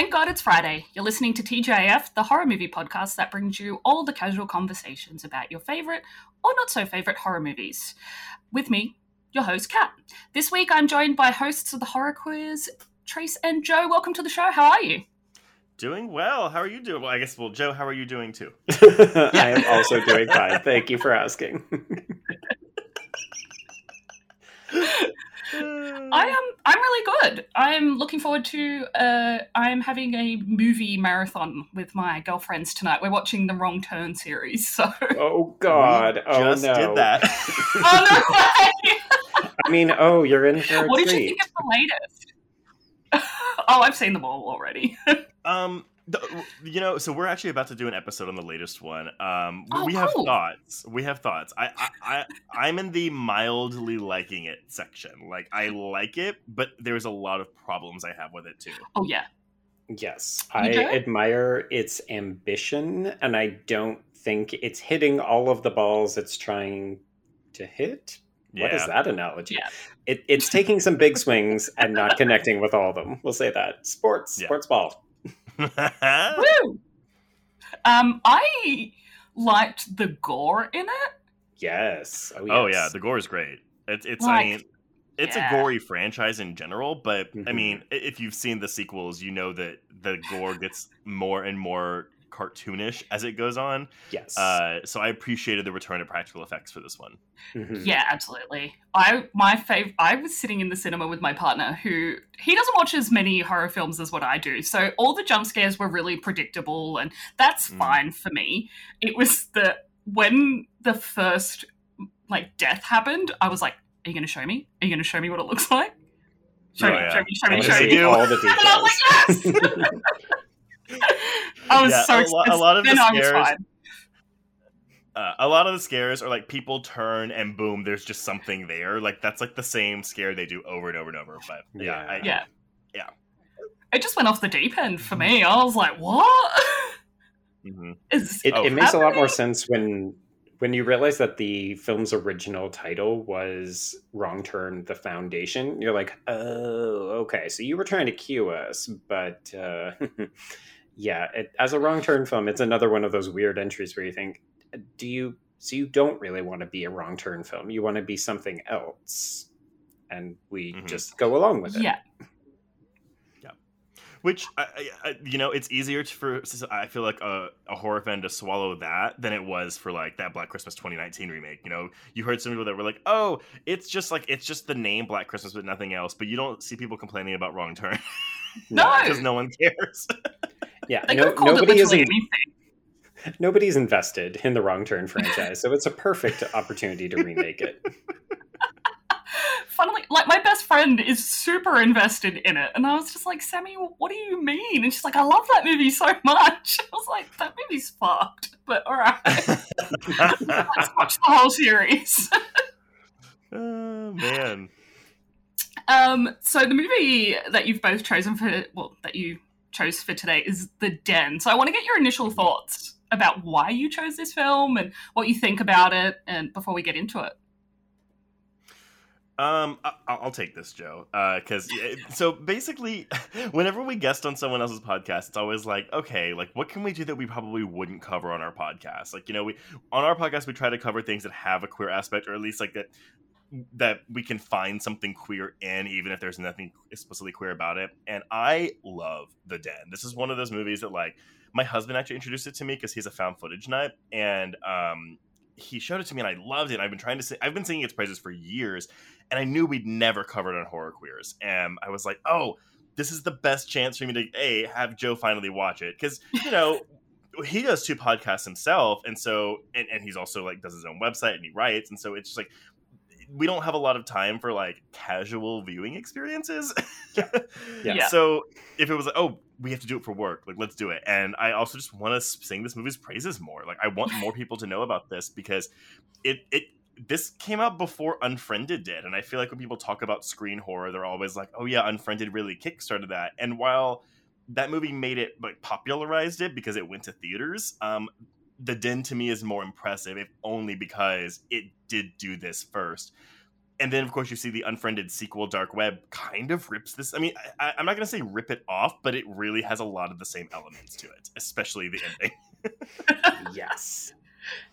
Thank God it's Friday. You're listening to TJF, the horror movie podcast that brings you all the casual conversations about your favorite or not so favorite horror movies. With me, your host, Kat. This week I'm joined by hosts of the Horror Quiz, Trace and Joe. Welcome to the show. How are you? Doing well. How are you doing? Well, I guess, well, Joe, how are you doing too? I am also doing fine. Thank you for asking. I am. I'm really good. I'm looking forward to. Uh, I'm having a movie marathon with my girlfriends tonight. We're watching the Wrong Turn series. So. Oh God! We oh just no! did that. oh no way! I mean, oh, you're in for a What did you treat. think of the latest? oh, I've seen them all already. um, the, you know, so we're actually about to do an episode on the latest one. Um, Oh, we have cool. thoughts. We have thoughts. I, I, I, I'm in the mildly liking it section. Like, I like it, but there's a lot of problems I have with it too. oh yeah. Yes, I do? admire its ambition, and I don't think it's hitting all of the balls it's trying to hit. What is that analogy? Yeah. It, it's taking some big swings and not connecting with all of them. We'll say that. Sports, Yeah. sports ball. Woo! Um, I liked the gore in it. Yes. Oh, yes. oh yeah, the gore is great. It's, it's. Like, I mean, it's yeah. a gory franchise in general, but I Mhm. mean, if you've seen the sequels, you know that the gore gets more and more cartoonish as it goes on. yes. Uh, so I appreciated the return of practical effects for this one. Mhm. Yeah, absolutely. I my fav- I was sitting in the cinema with my partner who he doesn't watch as many horror films as what I do. So all the jump scares were really predictable and that's Mm. fine for me. It was the when the first like death happened, I was like, Are you gonna show me? Are you gonna show me what it looks like? Show Oh, me, yeah. show me, show me, wanna show They me. all the And I was like, yes! I was Yeah, so a lo- a lot of the scares- Uh, a lot of the scares are like people turn and boom, there's just something there. Like that's like the same scare they do over and over and over. But yeah, Yeah. I, Yeah. Yeah. It just went off the deep end for me. I was like, what? mhm. Is It, Oh, it makes a lot more sense when when you realize that the film's original title was "Wrong Turn: The Foundation." You're like, oh, okay. So you were trying to cue us, but uh, yeah, it, as a wrong turn film, it's another one of those weird entries where you think, do you? So you don't really want to be a wrong turn film. You want to be something else, and we Mhm. just go along with it. Yeah. Yeah. Which I, I, I- you know, it's easier to, for I feel like a, a horror fan to swallow that than it was for like that Black Christmas 2019 remake. You know, you heard some people that were like, "Oh, it's just like it's just the name Black Christmas, but nothing else." But you don't see people complaining about Wrong Turn No. because no one cares. yeah. They could No, have nobody is in- anything. nobody's invested in the Wrong Turn franchise, so it's a perfect opportunity to remake it. Funnily, like my best friend is super invested in it, and I was just like, "Sammy, what do you mean?" And she's like, "I love that movie so much." I was like, "That movie's fucked," but all right, let's watch the whole series. oh man. Um, so the movie that you've both chosen for, well, that you chose for today is The Den. So I want to get your initial thoughts about why you chose this film and what you think about it, and before we get into it. Um, I- I'll, I'll take this, Joe. Because so basically, whenever we guest on someone else's podcast, it's always like, okay, like what can we do that we probably wouldn't cover on our podcast? Like, you know, we on our podcast we try to cover things that have a queer aspect, or at least like that that we can find something queer in, even if there's nothing explicitly queer about it. And I love The Den. This is one of those movies that like my husband actually introduced it to me because he's a found footage nut, and um, he showed it to me, and I loved it. And I've been trying to say, I've been singing its praises for years and I knew we'd never covered on horror queers. And I was like, oh, this is the best chance for me to a have Joe finally watch it because you know he does two podcasts himself, and so and, and he's also like does his own website and he writes, and so it's just like we don't have a lot of time for like casual viewing experiences. Yeah. Yeah. So if it was like, oh, we have to do it for work, like let's do it. And I also just want to sing this movie's praises more. Like I want more people to know about this because it it this came out before Unfriended did, and I feel like when people talk about screen horror, they're always like, "Oh yeah, Unfriended really kickstarted that." And while that movie made it like popularized it because it went to theaters, um, the Den to me is more impressive, if only because it did do this first. and then of course you see the unfriended sequel dark web kind of rips this i mean I, i'm not going to say rip it off but it really has a lot of the same elements to it especially the ending. Yes.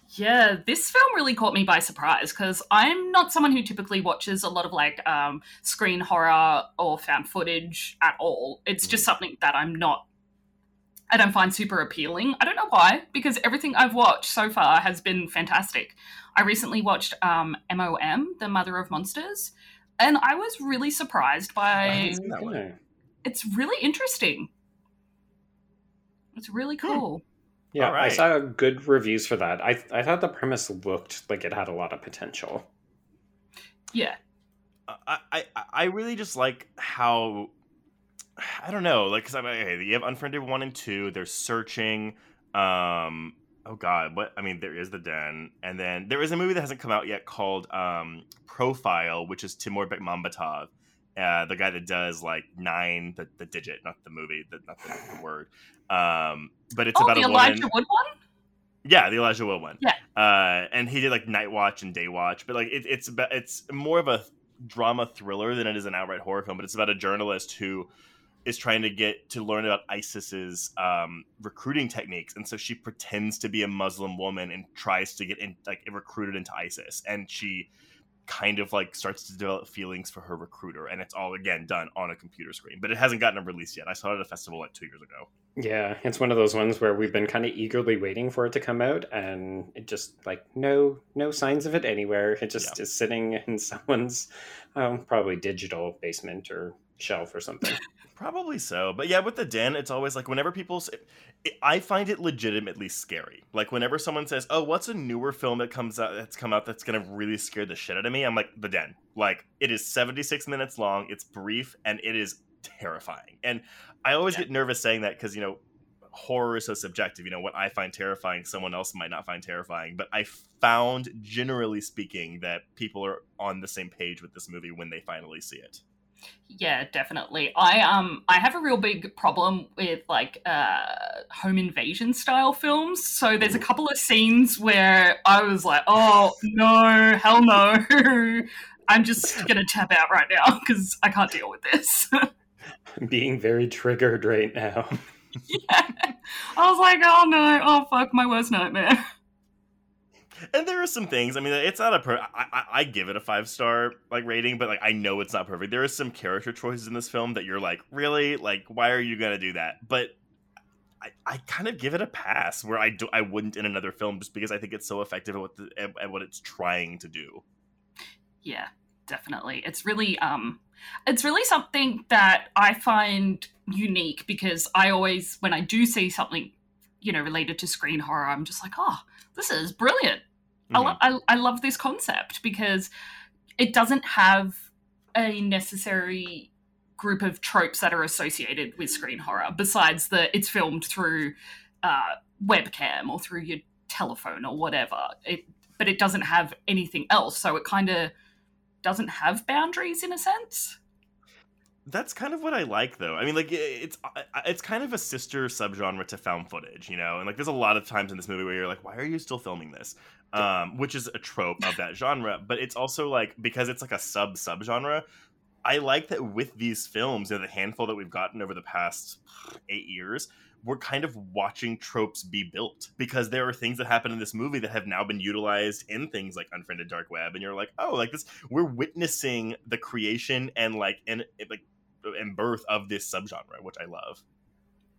Yeah this film really caught me by surprise because i'm not someone who typically watches a lot of like um, screen horror or found footage at all. It's just something that i'm not I don't find super appealing. I don't know why, because everything I've watched so far has been fantastic. I recently watched um, MOM, The Mother of Monsters, and I was really surprised by. Okay. It's really interesting. It's really cool. Yeah, I saw good reviews for that. I I thought the premise looked like it had a lot of potential. Yeah, I, I I really just like how I don't know, like because I mean, okay, you have Unfriended one and two. They're searching. Um, oh God, what? I mean, there is the Den, and then there is a movie that hasn't come out yet called um, Profile, which is Timur Bekmambetov, uh, the guy that does like nine, the, the digit, not the movie, the, not the, the word. Um, but it's oh, about the a Elijah woman. Wood one. Yeah, the Elijah Wood one. Yeah. Uh, and he did like Night Watch and Day Watch, but like it, it's about it's more of a drama thriller than it is an outright horror film. But it's about a journalist who is trying to get to learn about ISIS's um, recruiting techniques, and so she pretends to be a Muslim woman and tries to get in like recruited into ISIS, and she kind of like starts to develop feelings for her recruiter and it's all again done on a computer screen but it hasn't gotten a release yet. I saw it at a festival like two years ago. Yeah, it's one of those ones where we've been kind of eagerly waiting for it to come out, and it just like no no signs of it anywhere. It just is sitting in someone's um, probably digital basement or shelf or something. Probably so. But yeah, with the den, it's always like whenever people say, I find it legitimately scary. Like whenever someone says, "Oh, what's a newer film that comes out that's come out that's going to really scare the shit out of me?" I'm like, "The Den." Like it is 76 minutes long, it's brief, and it is terrifying. And I always Yeah. get nervous saying that cuz you know, horror is so subjective. You know, what I find terrifying, someone else might not find terrifying. But I found generally speaking that people are on the same page with this movie when they finally see it. Yeah, definitely. I um I have a real big problem with like uh home invasion style films. So there's a couple of scenes where I was like, "Oh, no, hell no." I'm just going to tap out right now cuz I can't deal with this. I'm being very triggered right now. yeah. I was like, "Oh no. Oh fuck, my worst nightmare." And there are some things i mean it's not a per I, I, I give it a five star like rating but like i know it's not perfect there are some character choices in this film that you're like really like why are you gonna do that but I, I kind of give it a pass where I do I wouldn't in another film just because I think it's so effective at what the, at, at what it's trying to do. Yeah, definitely. It's really um it's really something that I find unique because I always when I do see something, you know, related to screen horror, I'm just like, "Oh, this is brilliant." I, Mhm. lo- I I love this concept because it doesn't have a necessary group of tropes that are associated with screen horror besides that it's filmed through uh, webcam or through your telephone or whatever. It but it doesn't have anything else, so it kind of doesn't have boundaries in a sense. That's kind of what I like, though. I mean, like it's it's kind of a sister subgenre to found footage, you know. And like, there's a lot of times in this movie where you're like, "Why are you still filming this?" Um, which is a trope of that genre. But it's also like because it's like a sub subgenre. I like that with these films, you know, the handful that we've gotten over the past eight years, we're kind of watching tropes be built because there are things that happen in this movie that have now been utilized in things like Unfriended Dark Web, and you're like, oh, like this, we're witnessing the creation and like and like and birth of this subgenre, which I love.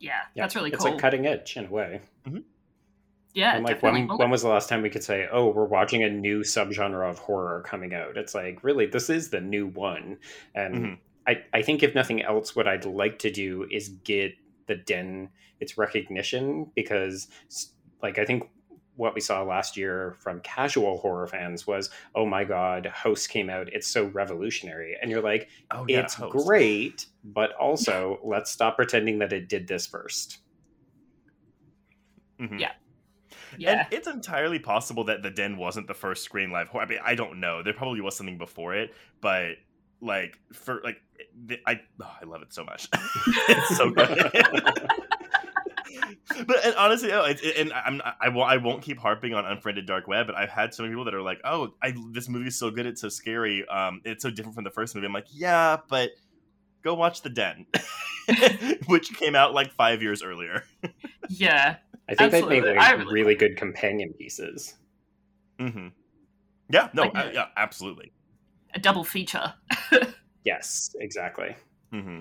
Yeah, Yeah, that's really it's cool. It's like cutting edge in a way. yeah, and like definitely. when when was the last time we could say, "Oh, we're watching a new subgenre of horror coming out"? It's like really, this is the new one, and Mhm. I I think if nothing else, what I'd like to do is get the den its recognition because like I think what we saw last year from casual horror fans was, "Oh my god, Host came out! It's so revolutionary," and you're like, Oh "It's great, but also let's stop pretending that it did this first. Mhm. Yeah. yeah, And it's entirely possible that The Den wasn't the first screen live horror. I mean, I don't know. There probably was something before it, but like for like, the, I oh, I love it so much. it's so good. but and honestly, oh, it, and I'm I won't I won't keep harping on unfriended dark web, but I've had so many people that are like, "Oh, I this movie's so good, it's so scary, um, it's so different from the first movie." I'm like, "Yeah, but go watch The Den," which came out like five years earlier. yeah, I think they Absolutely. make like, really really good companion pieces. Mm-hmm. Yeah, no, Like- I- yeah, absolutely. a double feature. Yes, exactly. hmm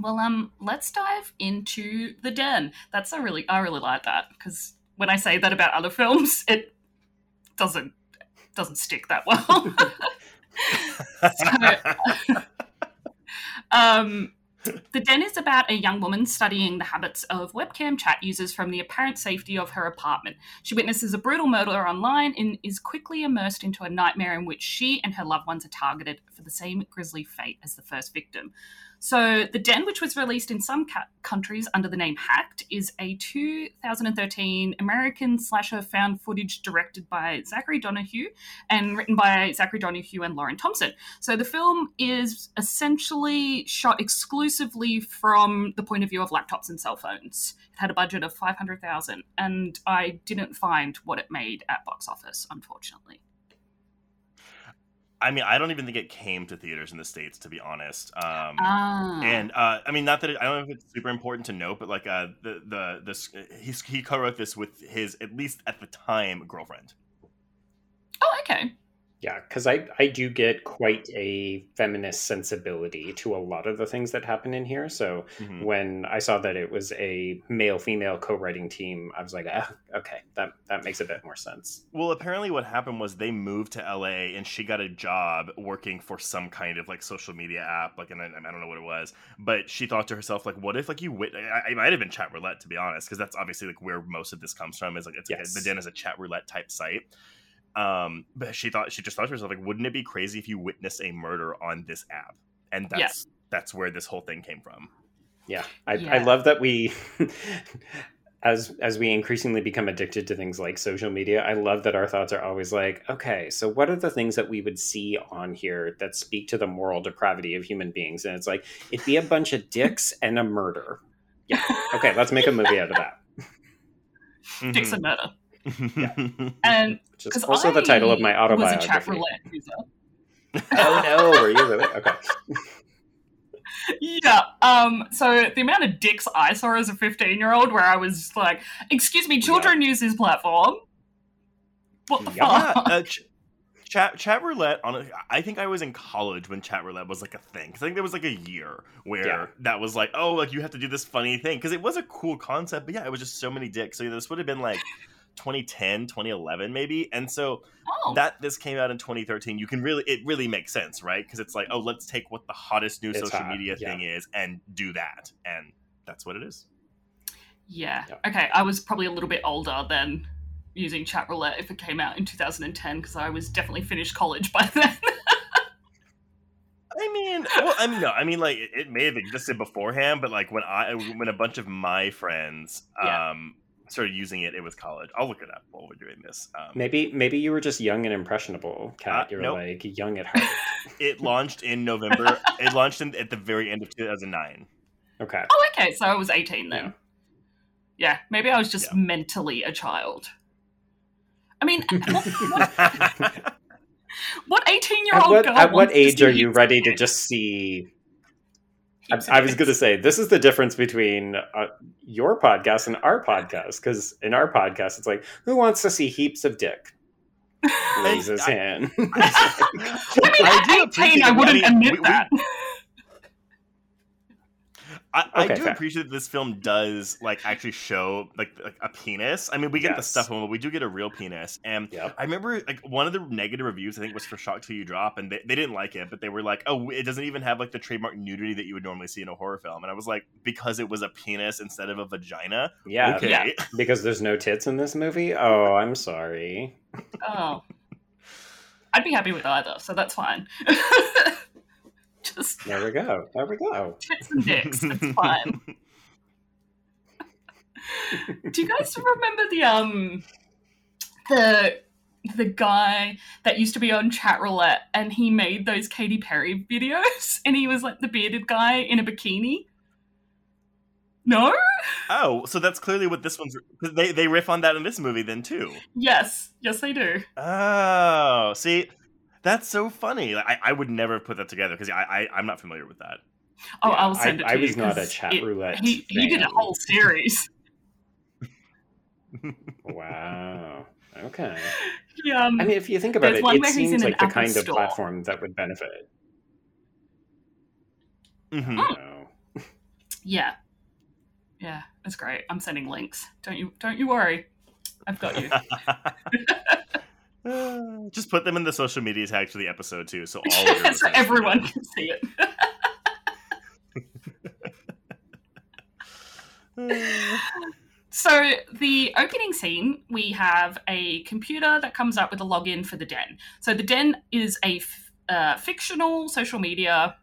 Well, um, let's dive into the den. That's a really, I really like that because when I say that about other films, it doesn't doesn't stick that well. So, um, the den is about a young woman studying the habits of webcam chat users from the apparent safety of her apartment. She witnesses a brutal murder online and is quickly immersed into a nightmare in which she and her loved ones are targeted for the same grisly fate as the first victim. So, The Den, which was released in some ca- countries under the name Hacked, is a 2013 American slasher found footage directed by Zachary Donahue and written by Zachary Donahue and Lauren Thompson. So, the film is essentially shot exclusively from the point of view of laptops and cell phones. It had a budget of 500,000 and I didn't find what it made at box office, unfortunately. I mean, I don't even think it came to theaters in the states, to be honest. Um, Ah. And uh, I mean, not that it, I don't know if it's super important to note, but like uh, the the this he co-wrote this with his at least at the time girlfriend. oh, okay. Yeah, because I, I do get quite a feminist sensibility to a lot of the things that happen in here. So Mhm. when I saw that it was a male female co writing team, I was like, ah, okay, that, that makes a bit more sense. Well, apparently, what happened was they moved to LA, and she got a job working for some kind of like social media app, like, and I, I don't know what it was, but she thought to herself, like, what if like you wit? I, it might have been chat roulette, to be honest, because that's obviously like where most of this comes from. Is like it's like Yes. a, the den is a chat roulette type site. Um, but she thought she just thought to herself, like, wouldn't it be crazy if you witness a murder on this app? And that's Yeah. that's where this whole thing came from. Yeah, I, I love that we, as as we increasingly become addicted to things like social media, I love that our thoughts are always like, okay, so what are the things that we would see on here that speak to the moral depravity of human beings? And it's like it'd be a bunch of dicks and a murder. Yeah, okay, let's make a movie out of that. Dicks and murder. Mhm. And Which is 'Cause also the title of my I was a autobiography. chat roulette user. oh no, were you really? Okay. Yeah. Um. So the amount of dicks I saw as a fifteen-year-old, where I was like, "Excuse me, children use this platform." What the Yeah. fuck? uh, ch- chat chat roulette. On I think I was in college when chat roulette was like a thing. 'Cause I think there was like a year where Yeah. that was like, oh, like you have to do this funny thing because it was a cool concept. But yeah, it was just so many dicks. So this would have been like 2010, 2011 maybe. And so Oh, that this came out in 2013, you can really it really makes sense, right? Because it's like, oh, let's take what the hottest new It's social hot, media yeah. thing is and do that, and that's what it is. yeah. Yeah. Okay, I was probably a little bit older than using chat roulette if it came out in 2010 because I was definitely finished college by then. I mean, well, I mean, no, I mean, like it, it may have existed beforehand, but like when I, when a bunch of my friends, Yeah. um, started using it, it was college. I'll look it up while we're doing this. Um, Maybe maybe you were just young and impressionable, Kat. Uh, you were nope. like young at heart. it launched in November. it launched in, at the very end of 2009. Okay. oh, okay, so I was 18 then. Yeah, maybe I was just Yeah. mentally a child. I mean, what, what, what 18 year old girl? at what wants to age are you ready to just see? I, I was going to say this is the difference between uh, your podcast and our podcast because in our podcast it's like who wants to see heaps of dick raise his I- hand. I mean, I do at 18, I. I wouldn't admit we- we- that. I, I Okay, do fair. appreciate that this film does like actually show like, like a penis. I mean, we get the Yes. stuff, but we do get a real penis. And Yep. I remember like one of the negative reviews I think was for Shock Till You Drop, and they, they didn't like it, but they were like, "Oh, it doesn't even have like the trademark nudity that you would normally see in a horror film." And I was like, because it was a penis instead of a vagina. Yeah, okay. Yeah. because there's no tits in this movie. Oh, I'm sorry. Oh. I'd be happy with either, so that's fine. Just There we go. There we go. tits and dicks, it's fine. Do you guys remember the um the the guy that used to be on chat roulette and he made those Katy Perry videos and he was like the bearded guy in a bikini? No? Oh, so that's clearly what this one's. They they riff on that in this movie then too. Yes, yes, they do. Oh, see, that's so funny. I, I would never have put that together because I, I I'm not familiar with that. Oh, Yeah, I'll send it to I you. I was not a chat it- roulette. He, he did a whole series. Wow. Okay. He, um, I mean, if you think about it, it seems like the Apple kind of platform that would benefit. Mhm. So, yeah, yeah, it's great. I'm sending links. Don't you don't you worry. I've got you. Uh, Just put them in the social media tags for the episode too, so all of so listeners can everyone can see it. it. So the opening scene, we have a computer that comes up with a login for the Den. So the Den is a f- uh, fictional social media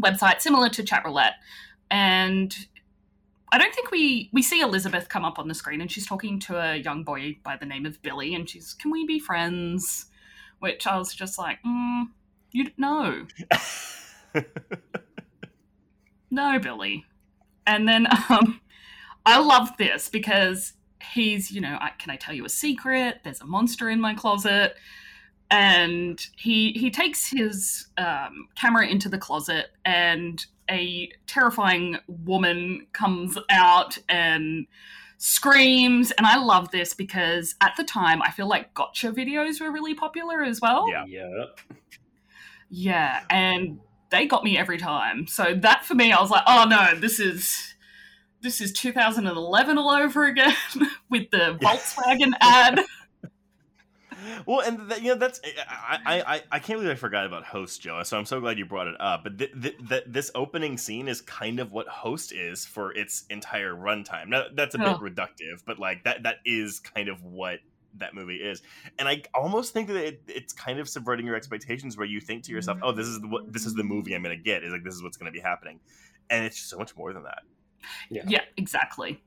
website similar to Chat Roulette, and I don't think we we see Elizabeth come up on the screen, and she's talking to a young boy by the name of Billy, and she's, "Can we be friends?" Which I was just like, mm, "You know, no, Billy." And then um, I love this because he's, you know, I, can I tell you a secret? There's a monster in my closet, and he he takes his um, camera into the closet, and a terrifying woman comes out and screams. And I love this because at the time, I feel like gotcha videos were really popular as well. Yeah. Yep. Yeah, and they got me every time. So that for me, I was like, oh no, this is this is 2011 all over again with the Volkswagen ad. well, and th- you know that's I, I I I can't believe I forgot about Host, Joe. So I'm so glad you brought it up. But th- th- th- this opening scene is kind of what Host is for its entire runtime. Now that's a bit Oh. reductive, but like that that is kind of what that movie is. And I almost think that it, it's kind of subverting your expectations, where you think to yourself, mm-hmm. "Oh, this is the, what this is the movie I'm going to get." Is like this is what's going to be happening, and it's so much more than that. Yeah. Yeah, exactly.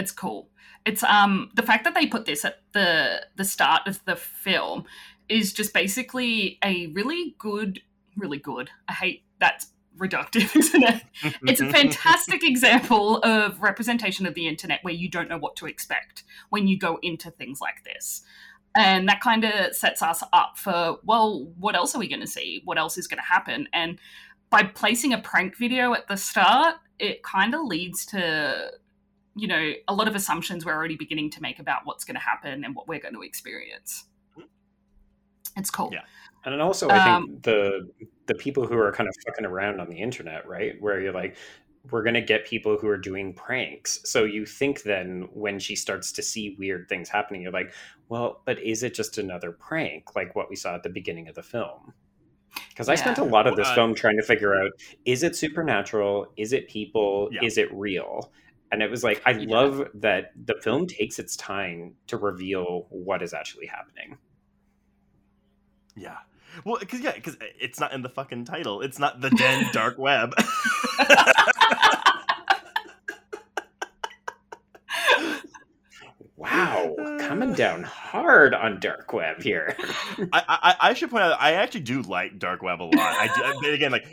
It's cool. It's um the fact that they put this at the the start of the film is just basically a really good, really good. I hate that's reductive, isn't it? it's a fantastic example of representation of the internet where you don't know what to expect when you go into things like this. And that kind of sets us up for, well, what else are we going to see? What else is going to happen? And by placing a prank video at the start, it kind of leads to, you know, a lot of assumptions we're already beginning to make about what's going to happen and what we're going to experience. It's cool. Yeah. And also, I Um, think the the people who are kind of fucking around on the internet, right? Where you're like, we're gonna get people who are doing pranks. So you think then when she starts to see weird things happening, you're like, well, but is it just another prank, like what we saw at the beginning of the film? Because I spent a lot of this Uh, film trying to figure out: is it supernatural? Is it people? Yeah. Is it real? And it was like, I Yeah. love that the film takes its time to reveal what is actually happening. Yeah. Well, because yeah, because uh, it's not in the fucking title. It's not the den dark web. Wow, coming down hard on dark web here. I, I I should point out I actually do like dark web a lot. I do, again like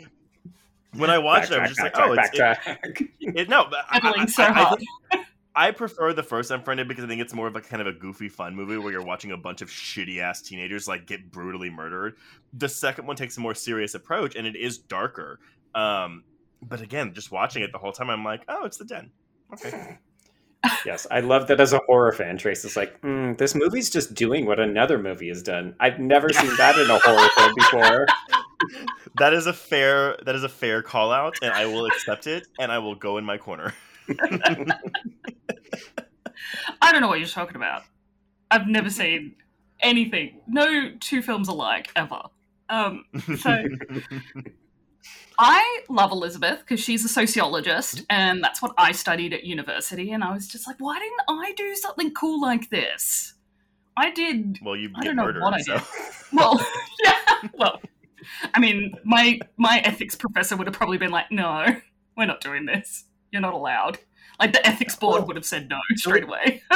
when I watched it, I was just like, oh, it's it, backtrack. it, no. But I, I, Pedaling so I- I hard. think- I prefer the first Unfriended because I think it's more of a kind of a goofy fun movie where you're watching a bunch of shitty ass teenagers like get brutally murdered. The second one takes a more serious approach and it is darker. Um, but again, just watching it the whole time, I'm like, oh, it's the den. Okay. yes, I love that as a horror fan. Trace is like, mm, this movie's just doing what another movie has done. I've never seen that in a horror film before. That is a fair that is a fair call out, and I will accept it, and I will go in my corner. I don't know what you're talking about. I've never seen anything. No two films alike ever. Um, so I love Elizabeth because she's a sociologist, and that's what I studied at university. And I was just like, why didn't I do something cool like this? I did. well, you I don't know murdered. what I so. did. Well, yeah. Well, I mean, my my ethics professor would have probably been like, "No, we're not doing this. You're not allowed." Like the ethics board would have said no straight away.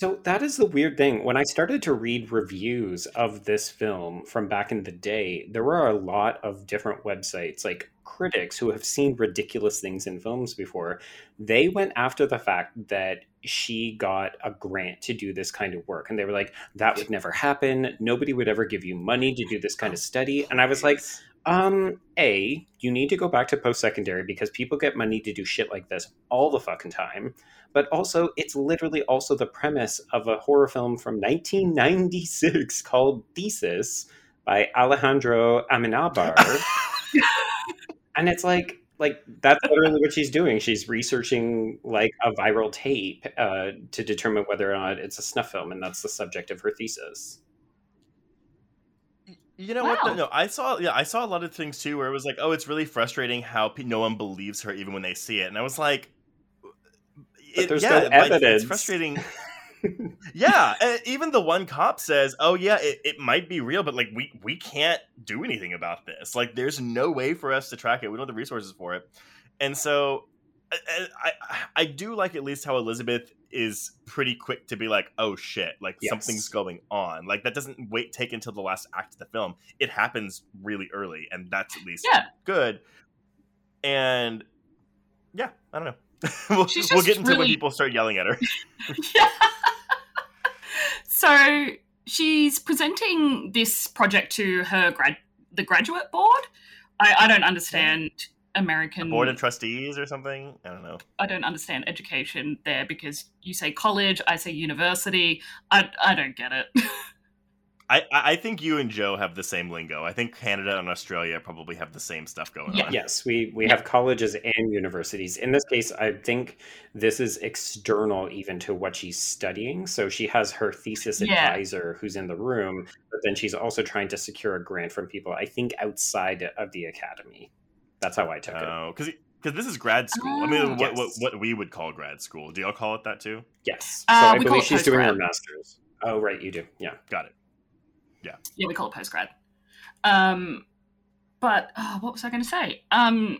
So that is the weird thing. When I started to read reviews of this film from back in the day, there were a lot of different websites, like critics who have seen ridiculous things in films before. They went after the fact that she got a grant to do this kind of work. And they were like, that would never happen. Nobody would ever give you money to do this kind of study. And I was like, um, A, you need to go back to post secondary because people get money to do shit like this all the fucking time. But also, it's literally also the premise of a horror film from 1996 called Thesis by Alejandro Amenabar. and it's like, like that's literally what she's doing. She's researching like a viral tape uh, to determine whether or not it's a snuff film, and that's the subject of her thesis. You know wow. what? No, I saw. Yeah, I saw a lot of things too, where it was like, "Oh, it's really frustrating how no one believes her even when they see it," and I was like, it, "There's yeah, no evidence." It's frustrating. yeah, even the one cop says, "Oh yeah, it, it might be real, but like we we can't do anything about this. Like, there's no way for us to track it. We don't have the resources for it." And so, I, I, I do like at least how Elizabeth is pretty quick to be like, oh shit, like yes. something's going on. Like that doesn't wait take until the last act of the film. It happens really early, and that's at least yeah. good. And yeah, I don't know. we'll, we'll, get into really... when people start yelling at her. yeah. so she's presenting this project to her grad the graduate board. I, I don't understand American board of trustees or something. I don't know. I don't understand education there because you say college, I say university. I I don't get it. I, I think you and Joe have the same lingo. I think Canada and Australia probably have the same stuff going yeah. on. Yes, we, we have colleges and universities. In this case, I think this is external even to what she's studying. So she has her thesis yeah. advisor who's in the room, but then she's also trying to secure a grant from people, I think, outside of the academy. That's how I took it. Oh, because because this is grad school. Oh, I mean, what, yes. what, what we would call grad school. Do y'all call it that too? Yes. Uh, so I believe she's doing her master's. Oh, right, you do. Yeah, got it. Yeah. Yeah, we call it post grad. Um, but oh, what was I going to say? Um,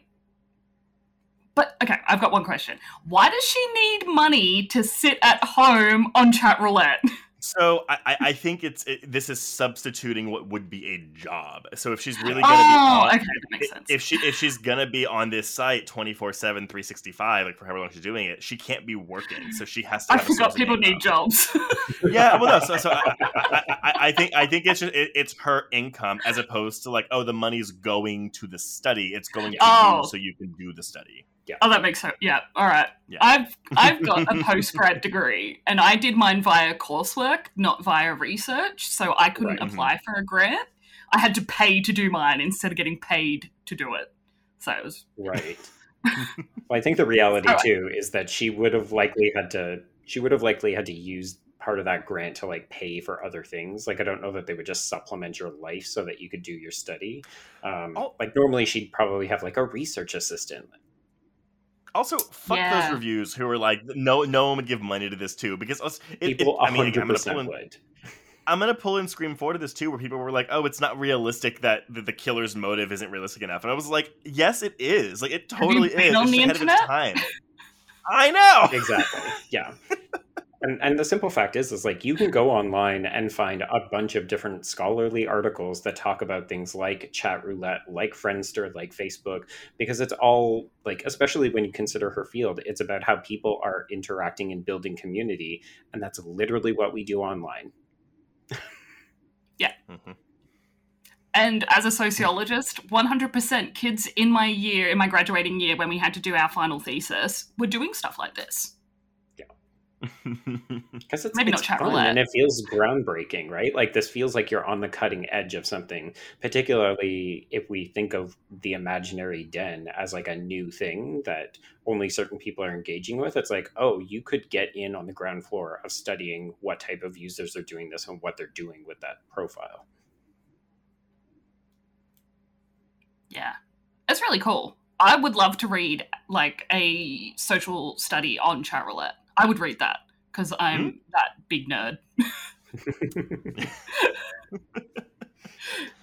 but okay, I've got one question. Why does she need money to sit at home on chat roulette? So I, I think it's it, this is substituting what would be a job. So if she's really gonna oh, be on, okay, that makes sense. if she if she's gonna be on this site 24 7 365 like for however long she's doing it she can't be working so she has to i forgot people need jobs yeah well no so, so I, I, I, think i think it's just, it, it's her income as opposed to like oh the money's going to the study it's going to oh. you so you can do the study yeah. Oh, that makes sense. Yeah. All right. Yeah. I've I've got a post grad degree, and I did mine via coursework, not via research. So I couldn't right. apply mm-hmm. for a grant. I had to pay to do mine instead of getting paid to do it. So it was right. well, I think the reality right. too is that she would have likely had to. She would have likely had to use part of that grant to like pay for other things. Like I don't know that they would just supplement your life so that you could do your study. Um, oh. Like normally she'd probably have like a research assistant also, fuck yeah. those reviews who are like, no, no one would give money to this too because it, people. It, I mean, I'm gonna pull in, would. I'm gonna pull in Scream Four to this too, where people were like, "Oh, it's not realistic that the, the, killer's motive isn't realistic enough," and I was like, "Yes, it is. Like, it totally is. On it's the internet? time." I know exactly. Yeah. And, and the simple fact is, is like you can go online and find a bunch of different scholarly articles that talk about things like chat roulette, like Friendster, like Facebook, because it's all like, especially when you consider her field, it's about how people are interacting and building community, and that's literally what we do online. yeah. Mm-hmm. And as a sociologist, 100% kids in my year, in my graduating year, when we had to do our final thesis, were doing stuff like this because it's maybe it's not fun and it feels groundbreaking, right? Like this feels like you're on the cutting edge of something. Particularly if we think of the imaginary den as like a new thing that only certain people are engaging with. It's like, oh, you could get in on the ground floor of studying what type of users are doing this and what they're doing with that profile. Yeah, it's really cool. I would love to read like a social study on chat roulette. I would read that because I'm mm-hmm. that big nerd.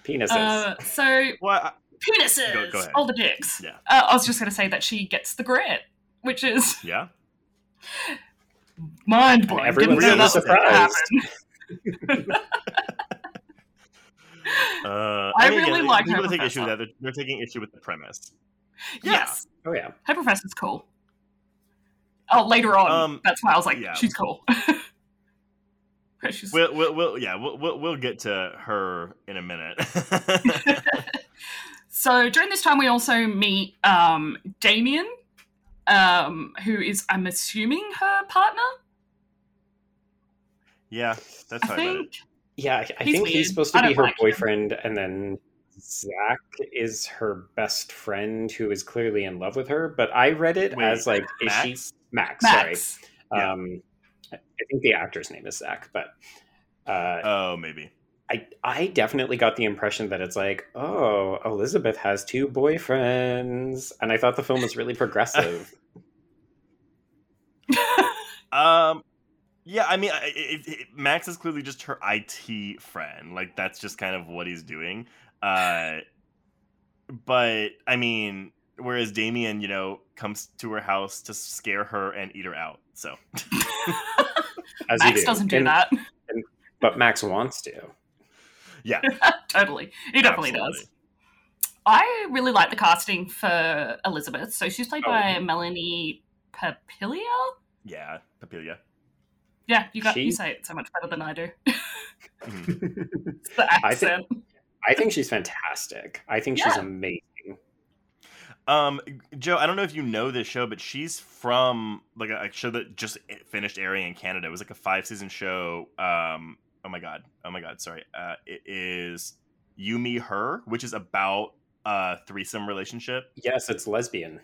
penises. Uh, so well, penises. Go, go all the dicks. Yeah. Uh, I was just going to say that she gets the grant, which is yeah. Mind blowing. everyone's Didn't really that was gonna surprised. Uh, I mean, really again, like people her that take issue with that. They're, they're taking issue with the premise. Yeah. Yes, Oh yeah. her professor's cool. Oh, later on, Um, that's why I was like, yeah. she's cool. She's- We'll, we'll, we'll yeah, we'll, we'll, we'll get to her in a minute. so during this time, we also meet um, Damien, um, who is, I'm assuming, her partner. yeah, that's I how I read it. think. Yeah, I I He's think weird. he's supposed I to be her like him. boyfriend, and then Zach is her best friend who is clearly in love with her. But I read it Wait, as like, is she Max? Max? Max. Sorry, Yeah. um, I think the actor's name is Zach, but uh, Oh, maybe. I I definitely got the impression that it's like, oh, Elizabeth has two boyfriends, and I thought the film was really progressive. Um, yeah, I mean, it, it, Max is clearly just her IT friend. Like that's just kind of what he's doing. Uh, but I mean, whereas Damien, you know, comes to her house to scare her and eat her out. So As you Max doesn't do And- that. but Max wants to. yeah, totally. He definitely absolutely. does. I really like the casting for Elizabeth. So she's played Oh. by Melanie Papalia. Yeah, Papalia. Yeah, you got She- you say it so much better than I do. Mhm. It's the I think- accent. I think she's fantastic. I think she's amazing. Um, Joe, I don't know if you know this show, but she's from like a, a show that just finished airing in Canada. It was like a five season show. Um, oh my god, oh my god, sorry. Uh, it is You Me Her, which is about a threesome relationship. Yes, it's lesbian.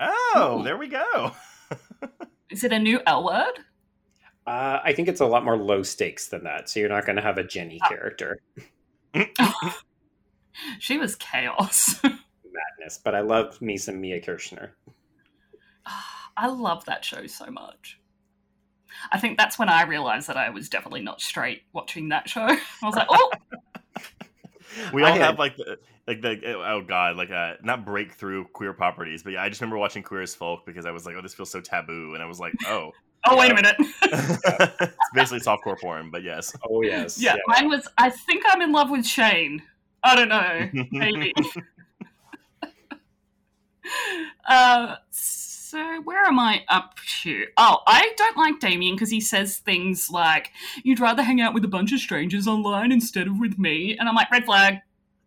Oh, Ooh. there we go. Is it a new L word? Uh, I think it's a lot more low stakes than that. So you're not going to have a Jenny Ah. character She was chaos. madness, but I love me some Mia Kirshner. I love that show so much. I think that's when I realized that I was definitely not straight watching that show. I was like, oh, we all have like the like the oh god like uh not breakthrough queer properties, but yeah, I just remember watching Queer as Folk because I was like, oh, this feels so taboo, and I was like, oh, oh, wait a minute. it's basically softcore porn, but yes. Oh yes, yeah, mine was, I think I'm in love with Shane. I don't know. Maybe. uh, so where am I up to? Oh, I don't like Damien because he says things like, "You'd rather hang out with a bunch of strangers online instead of with me," and I'm like, "Red flag."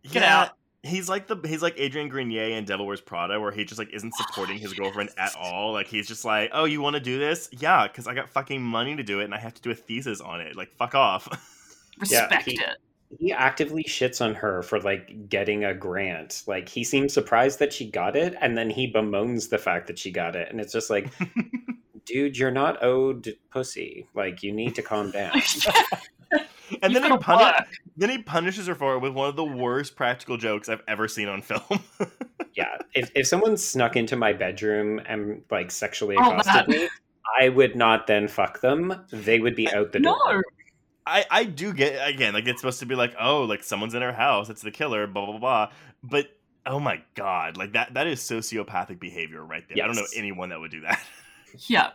Get out. He's like the he's like Adrian Grenier in Devil Wears Prada, where he just like isn't oh, supporting his girlfriend at all. Like he's just like, oh, you want to do this? Yeah, because I got fucking money to do it, and I have to do a thesis on it. Like, fuck off. Yeah, Respect he- it. He actively shits on her for like getting a grant. Like he seems surprised that she got it, and then he bemoans the fact that she got it, and it's just like, dude, you're not owed pussy. Like you need to calm down. And You've then he puni- then he punishes her for it with one of the worst practical jokes I've ever seen on film. yeah, if if someone snuck into my bedroom and like sexually Oh, accosted that- me, I would not then fuck them. They would be out the No, door. I, I do get again like it's supposed to be like oh like someone's in her house it's the killer blah blah blah blah but oh my god like that that is sociopathic behavior right there I don't know anyone that would do that yeah.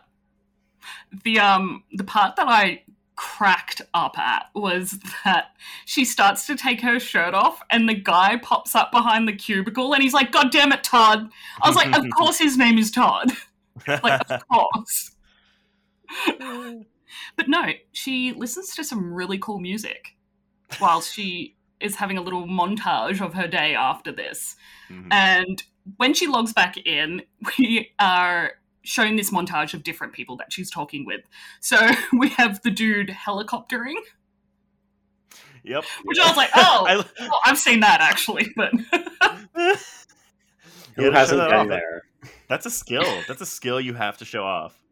The um the part that I cracked up at was that she starts to take her shirt off and the guy pops up behind the cubicle and he's like, God damn it, Todd. I was like, Of course his name is Todd. Like, of course. But no, she listens to some really cool music while she is having a little montage of her day after this. Mhm. And when she logs back in, we are shown this montage of different people that she's talking with. So we have the dude helicoptering, yep which I was like, oh, I, well, oh, I've seen that actually, but Who Yeah, to show hasn't been off. there? That's a skill. That's a skill you have to show off.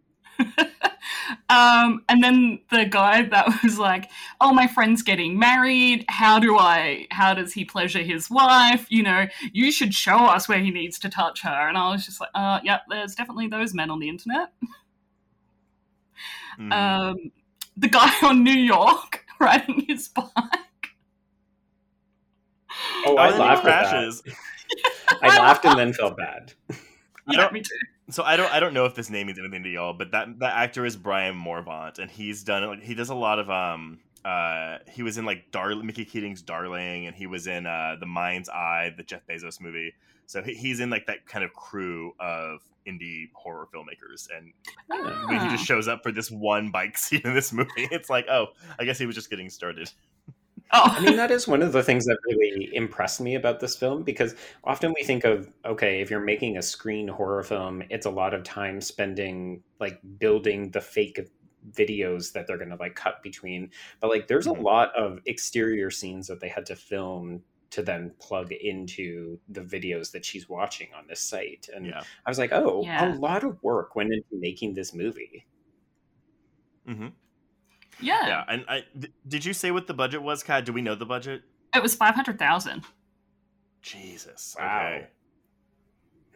um, and then the guy that was like, "Oh, my friend's getting married. How do I? How does he pleasure his wife? You know, you should show us where he needs to touch her." And I was just like, "Uh, yep, there's definitely those men on the internet." Mhm. Um, the guy on New York riding his bike. Oh, I and laughed at that. crashes. I laughed and then felt bad. I Yeah, don't- me too. So I don't I don't know if this name means anything to y'all, but that that actor is Brian Morvant, and he's done like he does a lot of um uh he was in like Dar- Mickey Keating's Darling, and he was in uh The Mind's Eye, the Joe Begos movie. So he, he's in like that kind of crew of indie horror filmmakers, and when he just Ah. shows up for this one bike scene in this movie, it's like, oh, I guess he was just getting started. Oh, I mean, that is one of the things that really impressed me about this film because often we think of, okay, if you're making a screen horror film, it's a lot of time spending like building the fake videos that they're going to like cut between. But like, there's a Mhm. lot of exterior scenes that they had to film to then plug into the videos that she's watching on this site. And Yeah. I was like, oh, Yeah. a lot of work went into making this movie. hmm yeah. Yeah, and I th- did you say what the budget was, Kat? Do we know the budget? It was 500,000. Jesus. Wow.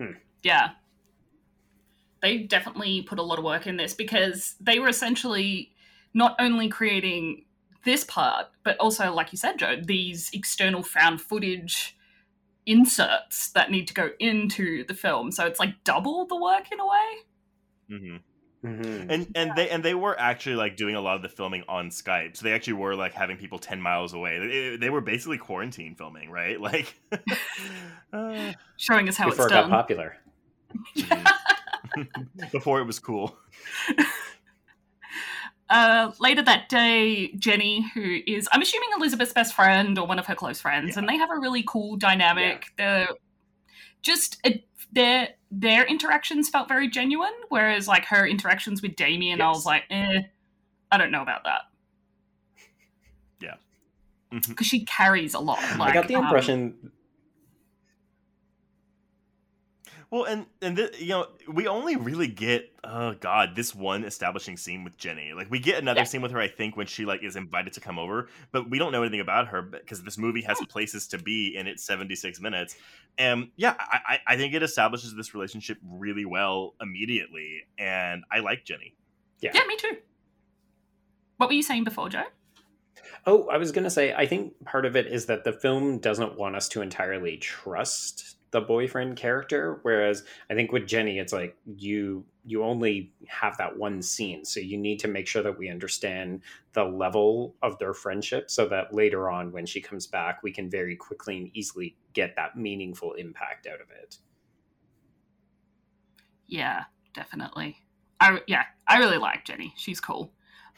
Okay. Yeah. They definitely put a lot of work in this because they were essentially not only creating this part, but also, like you said, Joe, these external found footage inserts that need to go into the film. So it's like double the work in a way. hmm Mhm. and and they and they were actually like doing a lot of the filming on Skype. So they actually were like having people ten miles away. They, they were basically quarantine filming, right? Like, uh, Showing us how Before it's it got popular. mhm. before it was cool. Uh, later that day, Jenny, who is, I'm assuming Elizabeth's best friend or one of her close friends, Yeah. and they have a really cool dynamic. They're just it, their their interactions felt very genuine, whereas like her interactions with Damien, I was like, eh, I don't know about that. Yeah. Because she carries a lot. Like, I got the um, Well, and and th- you know, we only really get oh god, this one establishing scene with Jenny. Like we get another Yeah. scene with her, I think, when she like is invited to come over, but we don't know anything about her because this movie has Hmm. places to be in its seventy six minutes. And yeah, I, I I think it establishes this relationship really well immediately, and I like Jenny. Yeah. yeah, me too. What were you saying before, Joe? Oh, I was going to say, I think part of it is that the film doesn't want us to entirely trust the boyfriend character, whereas I think with Jenny, it's like you you only have that one scene, so you need to make sure that we understand the level of their friendship, so that later on, when she comes back, we can very quickly and easily get that meaningful impact out of it. Yeah, definitely. I yeah, I really like Jenny. She's cool.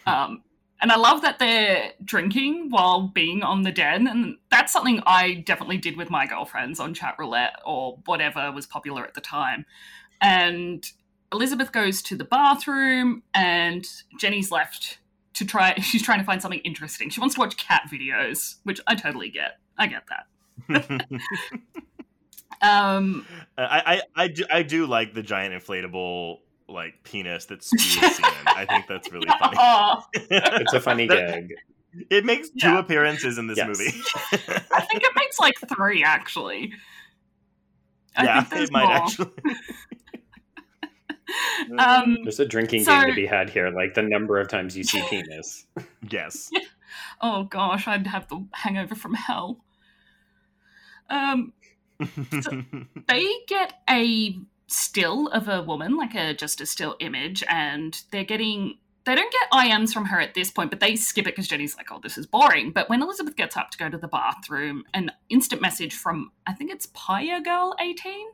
Um, and I love that they're drinking while being on the den, and that's something I definitely did with my girlfriends on chat roulette or whatever was popular at the time. And Elizabeth goes to the bathroom, and Jenny's left to try. She's trying to find something interesting. She wants to watch cat videos, which I totally get. I get that. Um, I, I I do I do like the giant inflatable like penis that spews semen. I think that's really funny. It's a funny That- gag. It makes two appearances in this Yes. movie. I think it makes like three actually. I yeah, think there's it might more. actually. Um, There's a drinking So- game to be had here, like the number of times you see penis. yes. oh gosh, I'd have the hangover from hell. Um, they get a still of a woman, like a just a still image, and they're getting. They don't get IMs from her at this point, but they skip it because Jenny's like, "Oh, this is boring." But when Elizabeth gets up to go to the bathroom, an instant message from I think it's Paya Girl eighteen.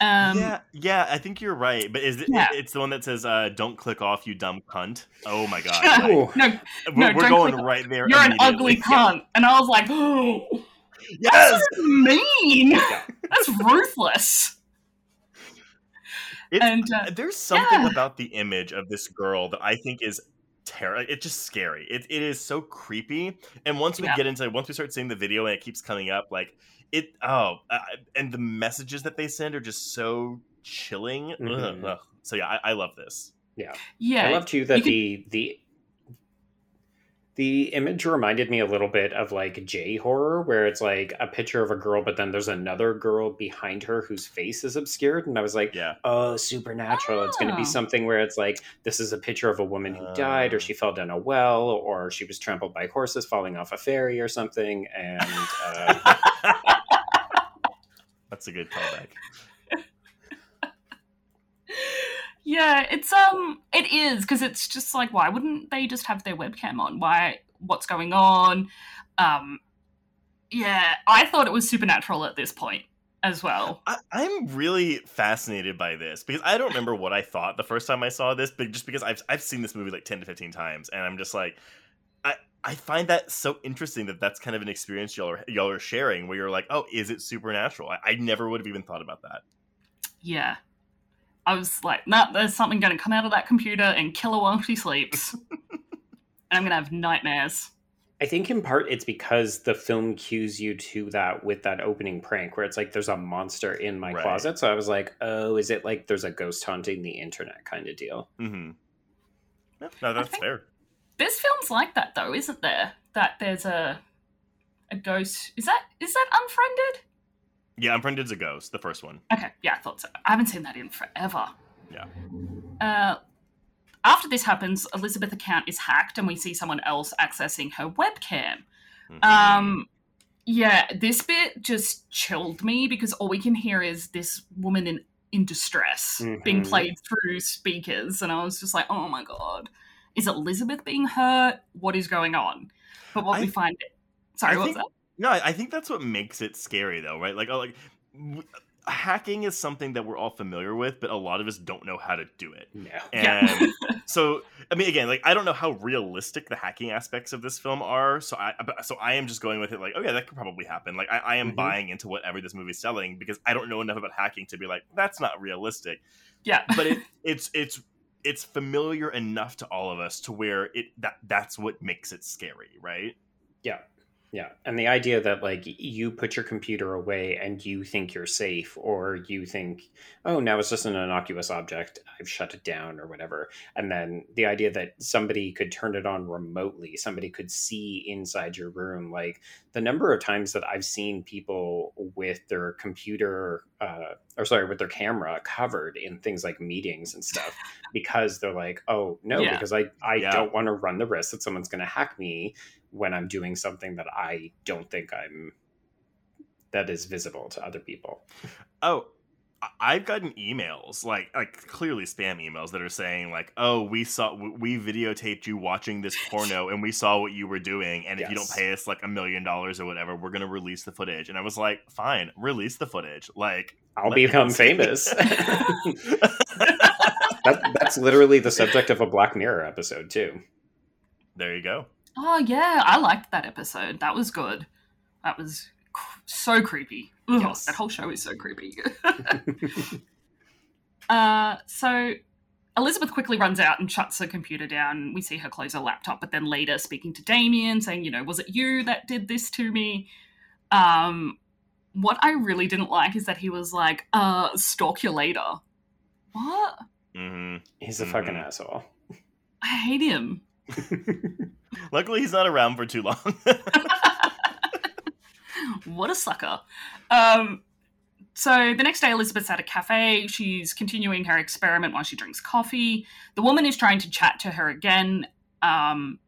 Um, yeah, yeah, I think you're right. But is it? Yeah. It's the one that says, uh, "Don't click off, you dumb cunt." Oh my god, like, no, we're, No, we're going right there. you're an ugly cunt, and I was like, "Oh, Yes, that's mean. Yeah. That's ruthless." It's- and uh, there's something Yeah. about the image of this girl that I think is terror. It's just scary. It, it is so creepy. And once we Yeah. get into, once we start seeing the video and it keeps coming up, like it. Oh, uh, and the messages that they send are just so chilling. Ugh, Mhm. ugh. So yeah, I, I love this. Yeah. yeah, I love too that you can- the the the image reminded me a little bit of like J horror, where it's like a picture of a girl, but then there's another girl behind her whose face is obscured, and I was like, Yeah. oh, supernatural. It's going to Oh. be something where it's like this is a picture of a woman who died, or Oh. she fell down a well, or she was trampled by horses falling off a ferry or something, and uh, That's a good callback. Yeah, it's um, it is because it's just like, why wouldn't they just have their webcam on? Why? What's going on? Um, yeah, I thought it was supernatural at this point as well. I, I'm really fascinated by this because I don't remember what I thought the first time I saw this, but just because I've I've seen this movie like ten to fifteen times, and I'm just like, I I find that so interesting that that's kind of an experience y'all are y'all are sharing where you're like, oh, is it supernatural? I, I never would have even thought about that. Yeah. I was like, nah, there's something going to come out of that computer and kill her while she sleeps. and I'm going to have nightmares. I think in part it's because the film cues you to that with that opening prank where it's like there's a monster in my Right. closet. So I was like, oh, is it like there's a ghost haunting the internet kind of deal? Mm-hmm. No, no, that's fair. There's films like that though, isn't there? That there's a a ghost. Is that is that unfriended? Yeah, Unfriended's a ghost, the first one. Okay, yeah, I thought so. I haven't seen that in forever. Yeah. Uh, after this happens, Elizabeth account is hacked, and we see someone else accessing her webcam. Mhm. Um, yeah, this bit just chilled me because all we can hear is this woman in in distress being Mhm. played through speakers, and I was just like, oh my god, is Elizabeth being hurt? What is going on? But what I- we find, it. sorry, I what was that? No, I I think that's what makes it scary, though, right? Like, oh, like w- hacking is something that we're all familiar with, but a lot of us don't know how to do it. No. And Yeah. so, I mean, again, like I don't know how realistic the hacking aspects of this film are. So I, so I am just going with it, like, oh yeah, that could probably happen. Like I, I am Mhm. buying into whatever this movie's selling because I don't know enough about hacking to be like, that's not realistic. Yeah, But it, it's it's it's familiar enough to all of us to where it that that's what makes it scary, right? Yeah. Yeah. And the idea that like you put your computer away and you think you're safe or you think, oh, now it's just an innocuous object. I've shut it down or whatever. And then the idea that somebody could turn it on remotely, somebody could see inside your room. Like the number of times that I've seen people with their computer, uh, or sorry, with their camera covered in things like meetings and stuff because they're like, oh, no, Yeah. because I, I Yeah. don't want to run the risk that someone's going to hack me when I'm doing something that I don't think I'm that is visible to other people. Oh, I've gotten emails like like clearly spam emails that are saying like, "Oh, we saw we videotaped you watching this porno and we saw what you were doing and if you don't pay us like a million dollars or whatever, we're going to release the footage." And I was like, "Fine, release the footage." Like I'll become famous. that, that's literally the subject of a Black Mirror episode too. there you go. Oh yeah, I liked that episode. That was good. That was cr- so creepy. Ugh, Yes. That whole show is so creepy. uh, so Elizabeth quickly runs out and shuts her computer down. We see her close her laptop, but then later speaking to Damien, saying, "You know, was it you that did this to me?" Um, what I really didn't like is that he was like, "Uh, stalk you later." What? hmm He's a fucking Mhm. asshole. I hate him. Luckily, he's not around for too long. what a sucker. Um, so the next day, Elizabeth's at a cafe. She's continuing her experiment while she drinks coffee. The woman is trying to chat to her again um,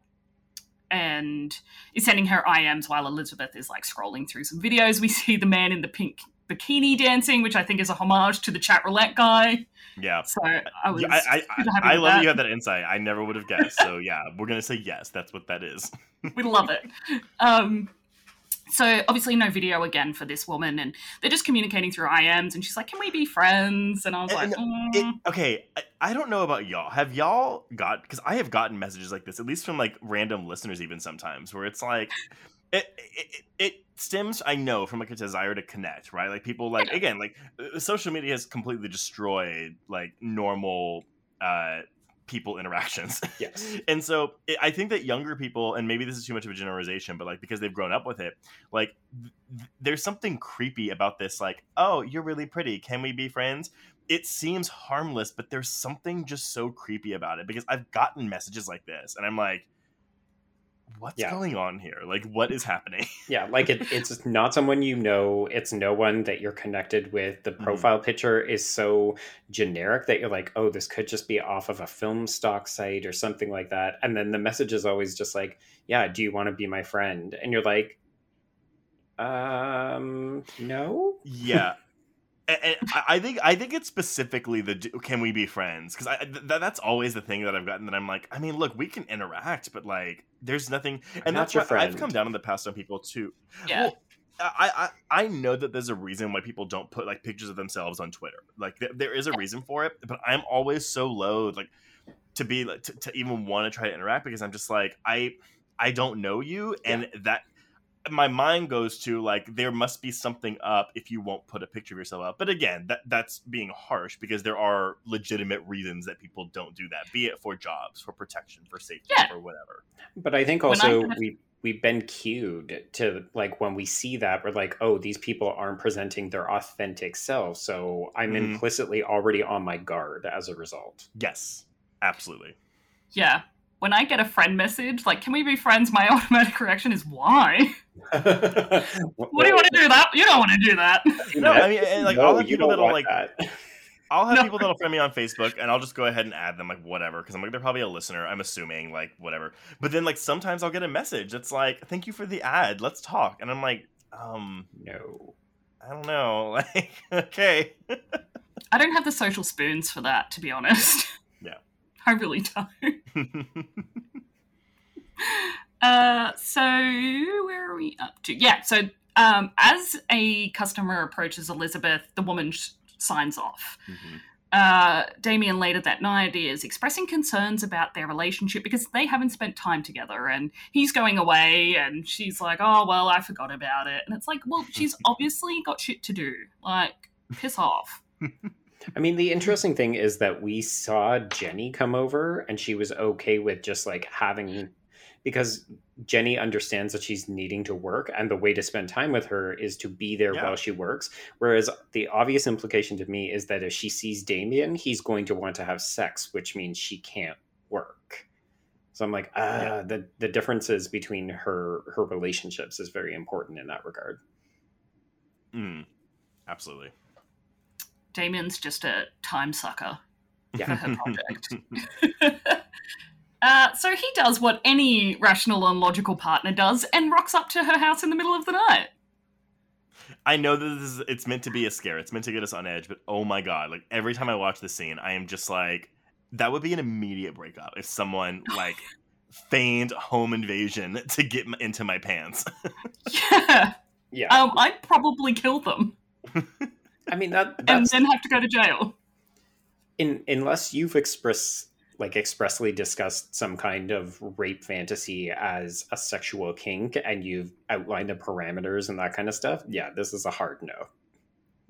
and is sending her IMs while Elizabeth is like scrolling through some videos. We see the man in the pink bikini dancing, which I think is a homage to the chat roulette guy. yeah. So I was I, I, I, I love that. you have that insight. I never would have guessed. So yeah, we're gonna say yes. That's what that is. we love it. Um, so obviously no video again for this woman, and they're just communicating through IMs, and she's like, "Can we be friends?" And I was And- like, mm. It, okay, I, I don't know about y'all. Have y'all got? Because I have gotten messages like this, at least from like random listeners, even sometimes, where it's like, it it, it, stems, I know, from like a desire to connect, right? Like people like again, like uh, social media has completely destroyed like normal uh people interactions. Yes. and so it, I think that younger people, and maybe this is too much of a generalization, but like because they've grown up with it, like th- there's something creepy about this. Like, oh, you're really pretty. Can we be friends? It seems harmless, but there's something just so creepy about it because I've gotten messages like this, and I'm like, what's Yeah. going on here? Like, what is happening? Yeah, like it, it's not someone you know. It's no one that you're connected with. The profile picture is so generic that you're like, oh, this could just be off of a film stock site or something like that. And then the message is always just like, yeah, do you want to be my friend? And you're like, um, no. yeah. And, and I- I think I think it's specifically the d- can we be friends because th- that's always the thing that I've gotten that I'm like I mean look we can interact but like there's nothing and not that's your what I've come down in the past on people too. Yeah. Well, I, I I know that there's a reason why people don't put like pictures of themselves on Twitter. Like th- there is a reason for it, but I'm always so loath like to be like to, to even want to try to interact because I'm just like I I don't know you and that my mind goes to like there must be something up if you won't put a picture of yourself up. But again, that that's being harsh because there are legitimate reasons that people don't do that, be it for jobs, for protection, for safety, Yeah. or whatever. But I think When I also we we've been cued to like when we see that we're like, oh, these people aren't presenting their authentic selves, so I'm Mhm. implicitly already on my guard as a result. Yes, absolutely. Yeah. When I get a friend message, like, can we be friends? My automatic reaction is, why? what What do you want to do that? You don't want to do that. No, I mean, and, like, I'll have people that'll, like, that. I'll have No. people that'll friend me on Facebook, and I'll just go ahead and add them, like whatever, because I'm like they're probably a listener. I'm assuming, like whatever. But then, like sometimes I'll get a message that's like, "Thank you for the ad. Let's talk," and I'm like, um, no. I don't know, like, okay, I don't have the social spoons for that, to be honest. I really don't. Uh, so where are we up to? Yeah, so um, as a customer approaches Elizabeth, the woman sh- signs off. Mhm. Uh, Damien later that night is expressing concerns about their relationship because they haven't spent time together and he's going away and she's like, oh, well, I forgot about it. And it's like, well, she's obviously got shit to do. Like, piss off. I mean, the interesting thing is that we saw Jenny come over and she was okay with just like having because Jenny understands that she's needing to work and the way to spend time with her is to be there Yeah. while she works. Whereas the obvious implication to me is that if she sees Damien, he's going to want to have sex, which means she can't work. So I'm like, ah, Yeah. the the differences between her her relationships is very important in that regard. Mm, absolutely. Damien's just a time sucker. for her project. uh, so he does what any rational and logical partner does and rocks up to her house in the middle of the night. I know that this is it's meant to be a scare. It's meant to get us on edge, but oh my god, like every time I watch this scene, I am just like that would be an immediate breakup if someone like feigned home invasion to get m- into my pants. Yeah. Yeah. Um, I'd probably kill them I mean that and then have to go to jail. in unless you've express like expressly discussed some kind of rape fantasy as a sexual kink and you've outlined the parameters and that kind of stuff yeah this is a hard no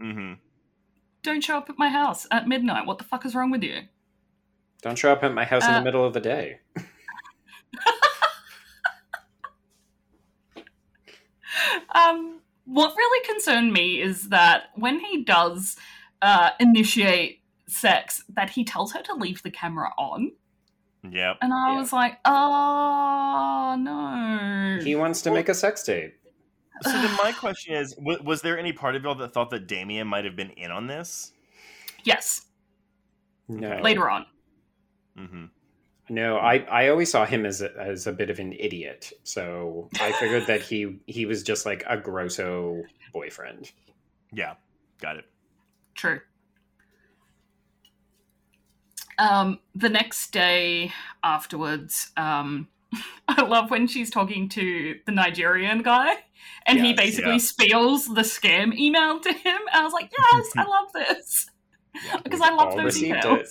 Mm-hmm. Don't show up at my house at midnight. What the fuck is wrong with you? don't show up at my house in Uh, the middle of the day Um, what really concerned me is that when he does uh, initiate sex, that he tells her to leave the camera on. Yep. And I Yeah. was like, oh no. he wants to make a sex tape So then my question is, w- was there any part of y'all that thought that Damien might have been in on this? yes, no later on. hmm no i i always saw him as a, as a bit of an idiot so i figured that he he was just like a grosso boyfriend Yeah, got it. True. Um, the next day afterwards, um, I love when she's talking to the Nigerian guy and he basically yeah. spiels the scam email to him. I was like, yes, I love this. Because I love those received it.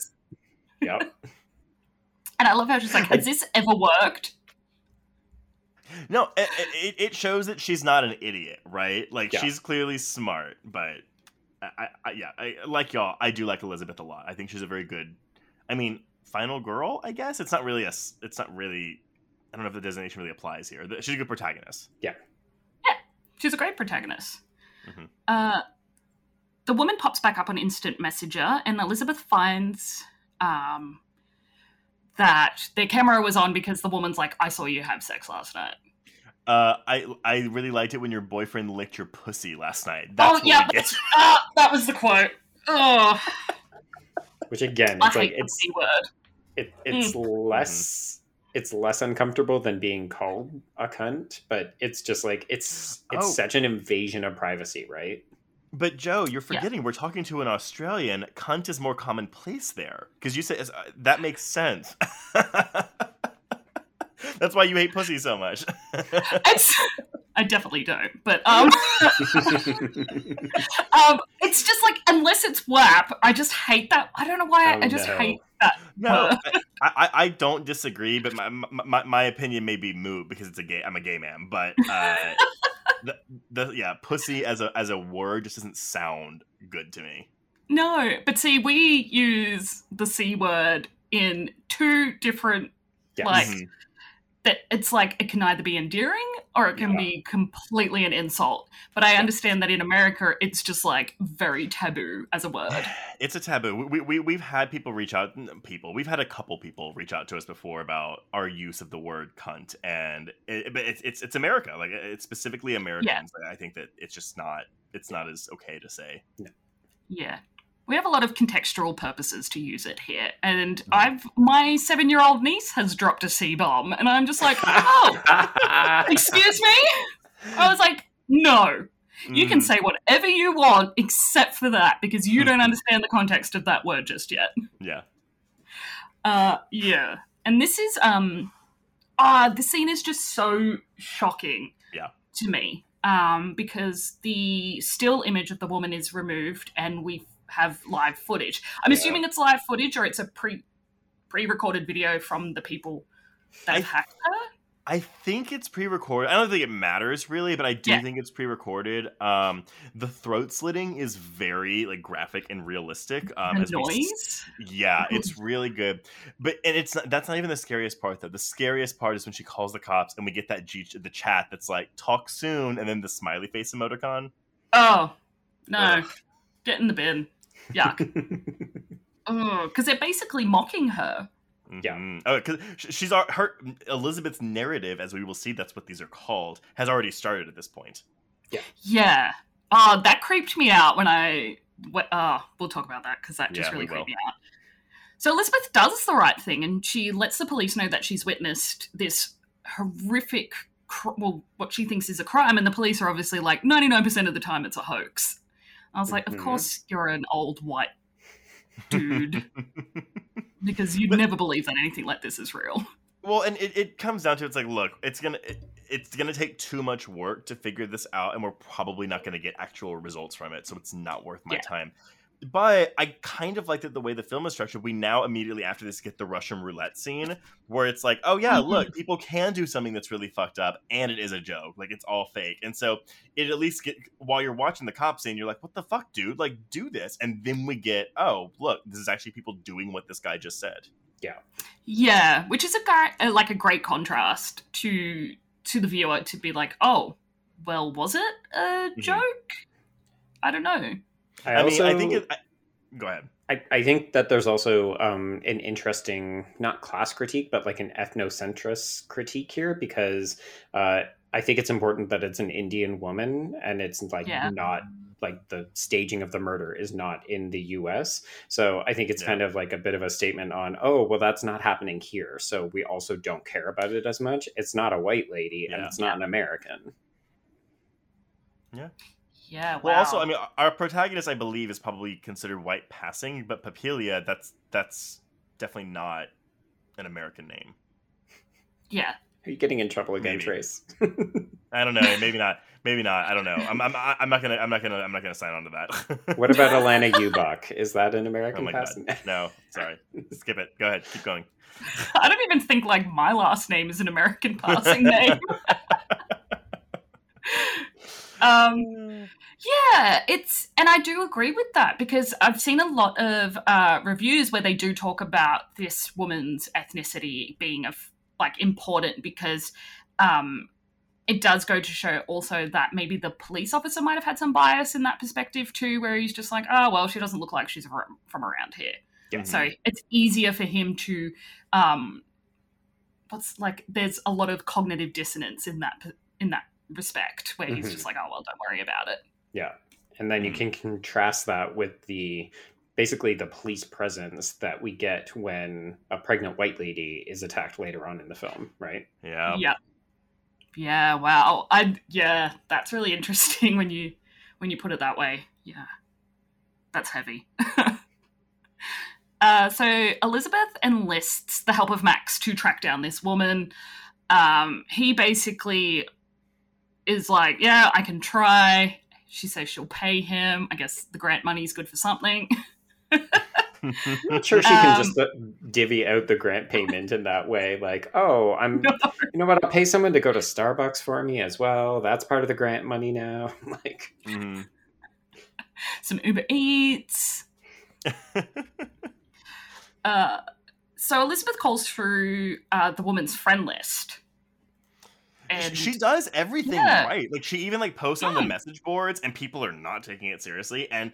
Emails. yep And I love how she's like, has this ever worked? No, it, it, it shows that she's not an idiot, right? Like Yeah. she's clearly smart, but I, I, I yeah, I, like y'all, I do like Elizabeth a lot. I think she's a very good. I mean, final girl, I guess it's not really a. It's not really. I don't know if the designation really applies here. She's a good protagonist. Yeah. Yeah, she's a great protagonist. Mhm. Uh, the woman pops back up on Instant Messenger, and Elizabeth finds um, that their camera was on because the woman's like, "I saw you have sex last night." Uh, I I really liked it when your boyfriend licked your pussy last night. That's oh yeah, we that's- ah, that was the quote. Oh, which again it's hate like it's C word. it, it's less it's less uncomfortable than being called a cunt but it's just like it's it's Oh. such an invasion of privacy right But Joe, you're forgetting we're talking to an Australian. Cunt is more commonplace there because you said uh, that makes sense. That's why you hate pussy so much. I definitely don't, but um, um, it's just like unless it's WAP, I just hate that. I don't know why. Oh, I just no. hate that. No. I, I, I don't disagree, but my, my my opinion may be moot because it's a gay. I'm a gay man, but uh, the, the yeah, pussy as a as a word just doesn't sound good to me. No, but see, we use the c word in two different Yes. Like- Mhm. That it's like it can either be endearing or it can Yeah. be completely an insult. But I understand that in America, it's just like very taboo as a word. It's a taboo. We, we we've had people reach out. People we've had a couple people reach out to us before about our use of the word cunt, and it, but it's it's it's America. Like it's specifically Americans. I think that it's just not it's not as okay to say. Yeah. We have a lot of contextual purposes to use it here. And. I've my seven year old niece has dropped a C bomb, and I'm just like, oh, excuse me? I was like, no. You can Mm, say whatever you want except for that because you don't understand the context of that word just yet. yeah. Uh, yeah. And this is um, ah, the scene is just so shocking. Yeah. To me, um, because the still image of the woman is removed, and we have live footage. I'm Yeah. assuming it's live footage, or it's a pre pre-recorded video from the people that I- hacked her. I think it's pre-recorded. I don't think it matters really, but I do Yeah. think it's pre-recorded. Um, the throat slitting is very like graphic and realistic. Um, the as we noise. Yeah, it's really good. But and it's not, that's not even the scariest part though. The scariest part is when she calls the cops and we get that G, the chat that's like talk soon and then the smiley face emoticon. Oh no, Ugh. get in the bin. Yuck. Mm, because they're basically mocking her. Mm-hmm. Yeah. Mhm. Oh, because she's al- her Elizabeth's narrative, as we will see, that's what these are called, has already started at this point. Yeah. Yeah. Oh, that creeped me out when I. What, oh, we'll talk about that because that just Yeah, really we will. creeped me out. So Elizabeth does the right thing and she lets the police know that she's witnessed this horrific, cr- well, what she thinks is a crime, and the police are obviously like, 99% of the time it's a hoax. I was like, of Mhm. course you're an old white dude because you'd never believe that anything like this is real. Well, and it, it comes down to it's like, look, it's gonna it, it's gonna take too much work to figure this out, and we're probably not gonna get actual results from it, so it's not worth my Yeah. time. But I kind of liked it the way the film is structured. We now immediately after this get the Russian roulette scene where it's like, oh yeah, Mhm. look, people can do something that's really fucked up, and it is a joke, like it's all fake. And so it at least get while you're watching the cop scene, you're like, what the fuck, dude? Like do this, and then we get, oh look, this is actually people doing what this guy just said. Yeah, yeah, which is a guy uh, like a great contrast to to the viewer to be like, oh, well, was it a joke? I don't know. I, I, also, mean, I think it. I, go ahead. I, I think that there's also um, an interesting, not class critique, but like an ethnocentrist critique here because uh, I think it's important that it's an Indian woman and it's like Yeah. not like the staging of the murder is not in the US. So I think it's Yeah. kind of like a bit of a statement on, oh, well, that's not happening here. So we also don't care about it as much. It's not a white lady and it's not an American. Yeah, wow. Well, also, I mean, our protagonist, I believe, is probably considered white passing, but Papalia, that's that's definitely not an American name. yeah, Are you getting in trouble again, Maybe. Trace? I don't know. Maybe not. Maybe not. I don't know. I'm, I'm, I'm not gonna. I'm not gonna. I'm not gonna sign on to that. what about Alana Ubach? Is that an Oh American my god. passing? No. Sorry. Skip it. Go ahead. Keep going. I don't even think like my last name is an American passing name. Um, yeah, it's and I do agree with that because I've seen a lot of uh, reviews where they do talk about this woman's ethnicity being of like important because um, it does go to show also that maybe the police officer might have had some bias in that perspective too, where he's just like, oh well, she doesn't look like she's from around here. Yeah. So it's easier for him to, um, what's like, there's a lot of cognitive dissonance in that in that respect, where he's Mhm. just like, oh well, don't worry about it. Yeah. And then you Mm. can contrast that with the basically the police presence that we get when a pregnant white lady is attacked later on in the film, right? Yeah. yeah, yeah. Wow. I yeah, that's really interesting when you when you put it that way. Yeah, that's heavy. uh, so Elizabeth enlists the help of Max to track down this woman. Um, he basically is like, "Yeah, I can try." She says she'll pay him. I guess the grant money is good for something. Not sure she can Um, just uh, divvy out the grant payment in that way. Like, oh, I'm, you know what? I'll pay someone to go to Starbucks for me as well. That's part of the grant money now. like, Mhm. Some Uber Eats. Uh, so Elizabeth calls through uh, the woman's friend list. And she does everything Yeah. right. Like she even like posts on the message boards, and people are not taking it seriously. And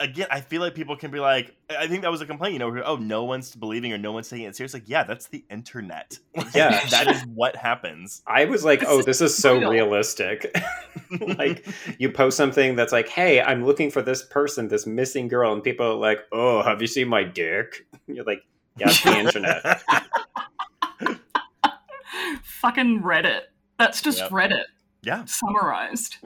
again, I feel like people can be like, I think that was a complaint. You know, oh, no one's believing or no one's taking it seriously. Like, yeah, that's the internet. Yeah. that is what happens. I was like, This oh, is this is so brutal. realistic. like, you post something that's like, hey, I'm looking for this person, this missing girl, and people are like, oh, have you seen my dick? You're like, yeah, it's the internet. fucking Reddit. That's just Yep. Reddit yeah. summarized.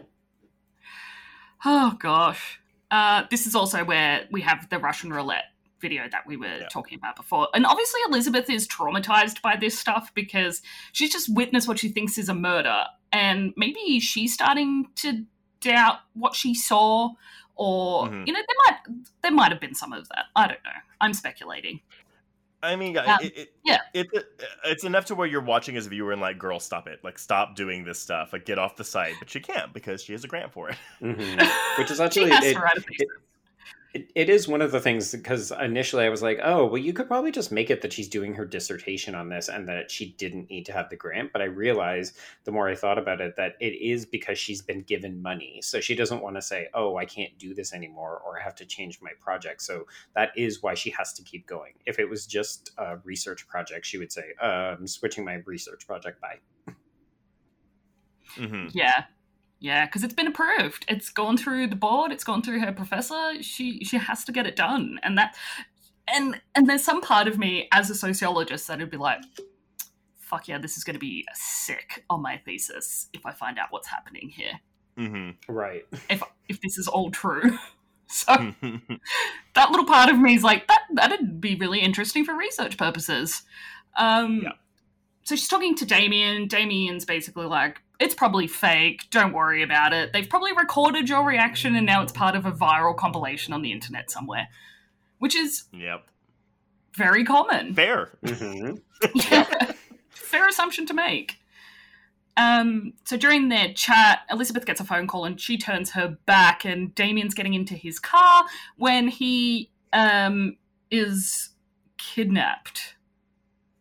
Oh gosh. Uh, this is also where we have the Russian roulette video that we were Yeah. talking about before. And obviously Elizabeth is traumatized by this stuff because she's just witnessed what she thinks is a murder. And maybe she's starting to doubt what she saw or Mhm. you know, there might there might have been some of that. I don't know. I'm speculating. I mean, yeah, Um, it, it, yeah. it, it's enough to where you're watching as a viewer and like, girl, stop it. Like, stop doing this stuff. Like, get off the site. But she can't because she has a grant for it. Mhm. Which is she actually, has it- to write a thesis. It, it is one of the things because initially I was like, oh, well, you could probably just make it that she's doing her dissertation on this and that she didn't need to have the grant. But I realized the more I thought about it that it is because she's been given money. So she doesn't want to say, oh, I can't do this anymore or I have to change my project. So that is why she has to keep going. If it was just a research project, she would say, uh, I'm switching my research project by. hmm Yeah. Yeah, because it's been approved. It's gone through the board. It's gone through her professor. She she has to get it done, and that, and and there's some part of me as a sociologist that would be like, "Fuck yeah, this is going to be sick on my thesis if I find out what's happening here. Mm-hmm. Right. If if this is all true." So that little part of me is like, that that'd be really interesting for research purposes. Um, Yeah. So she's talking to Damien. Damien's basically like, it's probably fake. Don't worry about it. They've probably recorded your reaction and now it's part of a viral compilation on the internet somewhere, which is yep. very common. Fair. hmm Yeah. Fair assumption to make. Um, so during their chat, Elizabeth gets a phone call and she turns her back, and Damien's getting into his car when he um, is kidnapped.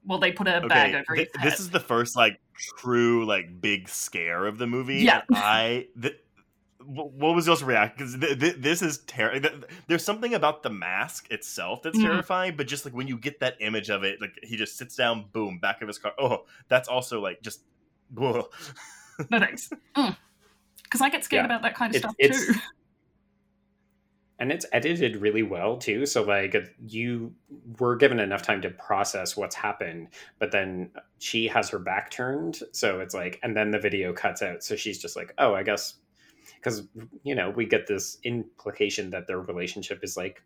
Well, they put a bag over thi- his head. this is the first like true like big scare of the movie. Yeah. I. Th- what was your reaction? Because th- th- this is terrible. There's something about the mask itself that's Mhm. terrifying, but just like when you get that image of it, like he just sits down, boom, back of his car. Oh, that's also like just. whoa. No thanks. Because I get scared Yeah. about that kind of It- stuff it's- too. and it's edited really well too. So like you were given enough time to process what's happened but then she has her back turned. So it's like and then the video cuts out. So she's just like oh i guess because you know we get this implication that their relationship is like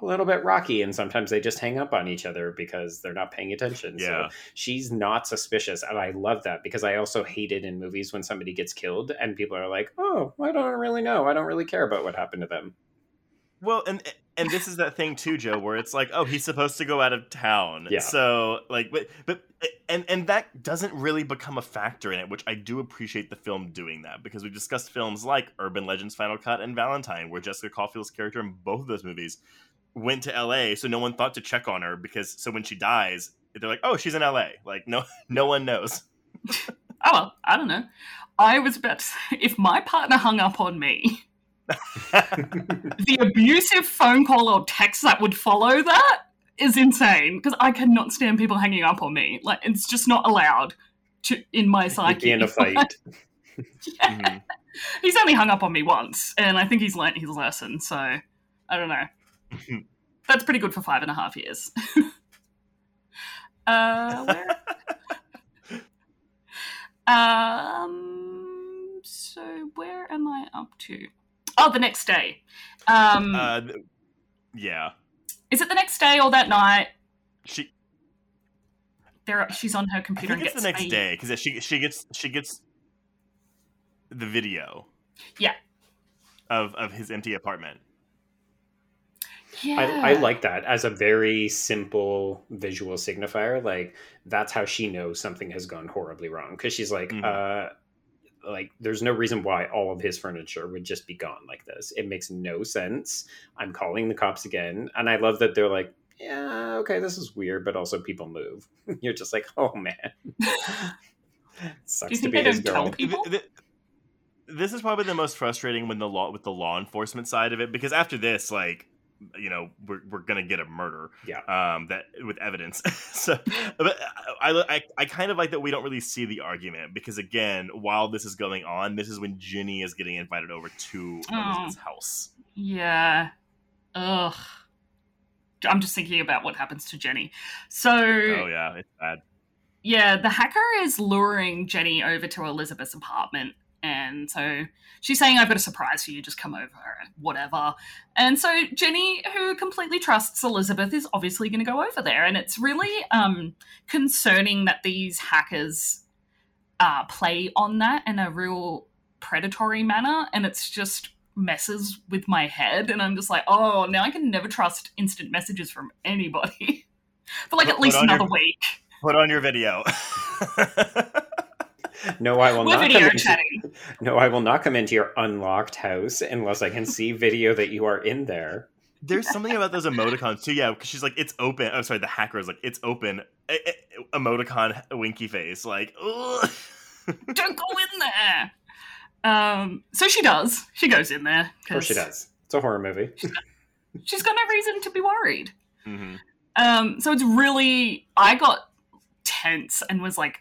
a little bit rocky and sometimes they just hang up on each other because they're not paying attention. Yeah. so she's not suspicious and i love that because i also hate it in movies when somebody gets killed and people are like oh i don't really know. I don't really care about what happened to them Well, and and this is that thing too, Joe, where it's like, oh, he's supposed to go out of town. Yeah. So like, but but and and that doesn't really become a factor in it, which I do appreciate the film doing that because we discussed films like Urban Legends: Final Cut and Valentine, where Jessica Cauffiel's character in both of those movies went to L.A. So no one thought to check on her because so when she dies, they're like, oh, she's in L.A. Like no no one knows. Oh well, I don't know. I was about to say, if my partner hung up on me, the abusive phone call or text that would follow that is insane because I cannot stand people hanging up on me. Like it's just not allowed to in my psyche. be in a fight. Mhm. He's only hung up on me once, and I think he's learnt his lesson. So I don't know. That's pretty good for five and a half years. uh, where? um. So where am I up to? Oh, the next day. Um, Uh, th- yeah, is it the next day or that night? she. There, she's on her computer. I computer think and it's gets the next a- day because she she gets she gets the video. Yeah. Of of his empty apartment. Yeah, I, I like that as a very simple visual signifier. Like that's how she knows something has gone horribly wrong because she's like, Mhm. uh, like there's no reason why all of his furniture would just be gone like this. It makes no sense. I'm calling the cops again, and I love that they're like, yeah, okay, this is weird, but also people move. You're just like, oh man, sucks to be his girl. people? Th- th- This is probably the most frustrating when the law with the law enforcement side of it because after this, like, you know, we're, we're gonna get a murder. Yeah. Um, that with evidence. so, but I, I I kind of like that we don't really see the argument because again, while this is going on, this is when Ginny is getting invited over to Oh. Elizabeth's house. Yeah. Ugh. I'm just thinking about what happens to Jenny. So, Oh yeah, it's bad. yeah, the hacker is luring Jenny over to Elizabeth's apartment. And so she's saying, I've got a surprise for you, just come over, whatever. And so Jenny, who completely trusts Elizabeth, is obviously going to go over there. And it's really um, concerning that these hackers uh, play on that in a real predatory manner. And it's just messes with my head. And I'm just like, oh, now I can never trust instant messages from anybody for like Put- at least on your- another week. Put on your video. No, I will We're not come video into. No, I will not come into your unlocked house unless I can see video that you are in there. There's something about those emoticons too. Yeah, because she's like, it's open. I'm sorry, the hacker is like, it's open. Eh, eh, emoticon, winky face. Like, ugh. don't go in there. Um, so she does. She goes in there Of course she does. It's a horror movie. she's got no reason to be worried. Mhm. Um, so it's really I got tense and was like,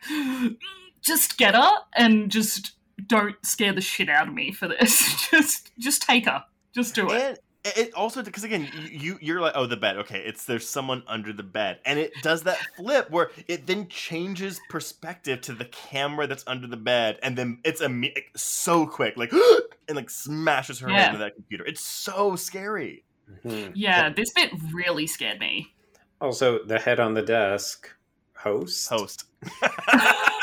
just get her and just don't scare the shit out of me for this. just just take her. Just do it. And it also because again, you you're like, oh, the bed. Okay, it's there's someone under the bed, and it does that flip where it then changes perspective to the camera that's under the bed, and then it's a like, so quick, like and like smashes her Yeah. into that computer. It's so scary. Mhm. Yeah, this bit really scared me. Also, the head on the desk, host. Host.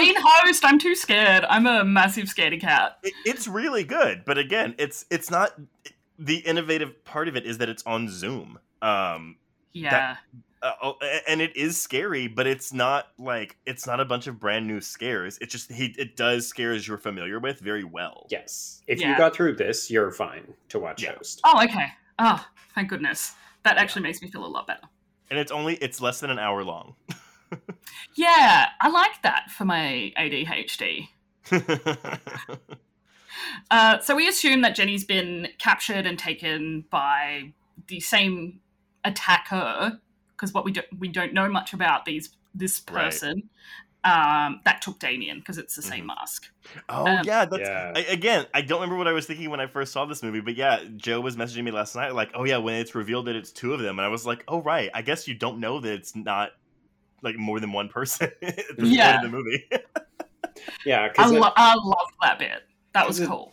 seen Host. I'm too scared. I'm a massive scaredy cat. It, it's really good, but again, it's it's not the innovative part of it is that it's on Zoom. Um, Yeah. uh, oh, and it is scary, but it's not like it's not a bunch of brand new scares. It just he it does scares you're familiar with very well. Yes. If Yeah. you got through this, you're fine to watch Yeah. Host. Oh, okay. Oh, thank goodness. That actually makes me feel a lot better. and it's only it's less than an hour long. Yeah, I like that for my ADHD. Uh, so we assume that Jenny's been captured and taken by the same attacker, because what we don't we don't know much about these this Right. person um, that took Damien because it's the same Mhm. mask. oh Um, yeah, that's Yeah. I, again. I don't remember what I was thinking when I first saw this movie, but yeah, Joe was messaging me last night like, "Oh yeah, when it's revealed that it's two of them," and I was like, "Oh right, I guess you don't know that it's not." Like more than one person at this Yeah. point in the movie. Yeah, I, because lo- I loved that bit. That was cool.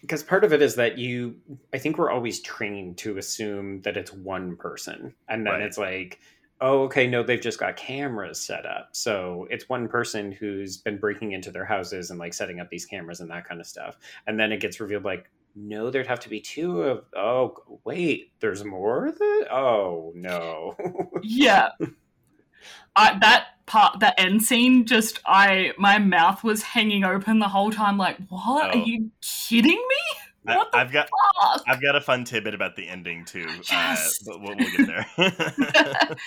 because part of it is that you i think we're always trained to assume that it's one person and then Right. it's like oh okay no they've just got cameras set up so it's one person who's been breaking into their houses and like setting up these cameras and that kind of stuff and then it gets revealed like no there'd have to be two of oh wait there's more of it oh no Yeah. I, that part, the end scene, just I my mouth was hanging open the whole time. Like, what? Oh. Are you kidding me? What the I've got fuck? I've got a fun tidbit about the ending too, Yes. uh, but we'll, we'll get there.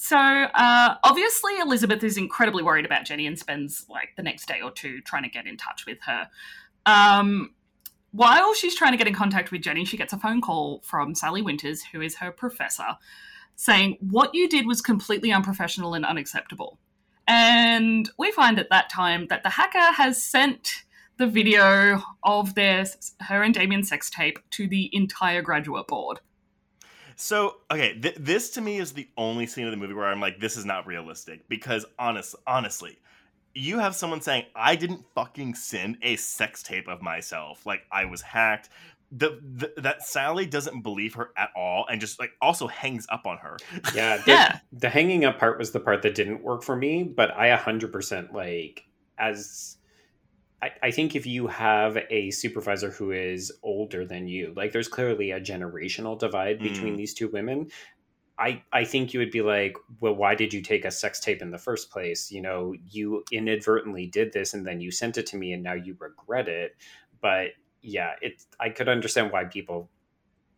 So, uh, obviously, Elizabeth is incredibly worried about Jenny and spends like the next day or two trying to get in touch with her. Um, while she's trying to get in contact with Jenny, she gets a phone call from Sally Winters, who is her professor, saying, What you did was completely unprofessional and unacceptable. And we find at that time that the hacker has sent the video of their her and Damien sex tape to the entire graduate board. So, okay, th- this to me is the only scene of the movie where I'm like, this is not realistic because honest, honestly, you have someone saying, I didn't fucking send a sex tape of myself. Like I was hacked. The, the that Sally doesn't believe her at all and just like also hangs up on her. Yeah, the, Yeah. the hanging up part was the part that didn't work for me, but I 100% like as I, I think if you have a supervisor who is older than you, like there's clearly a generational divide between mm. these two women. I, I think you would be like, well, why did you take a sex tape in the first place? You know, you inadvertently did this and then you sent it to me and now you regret it. But yeah, it I could understand why people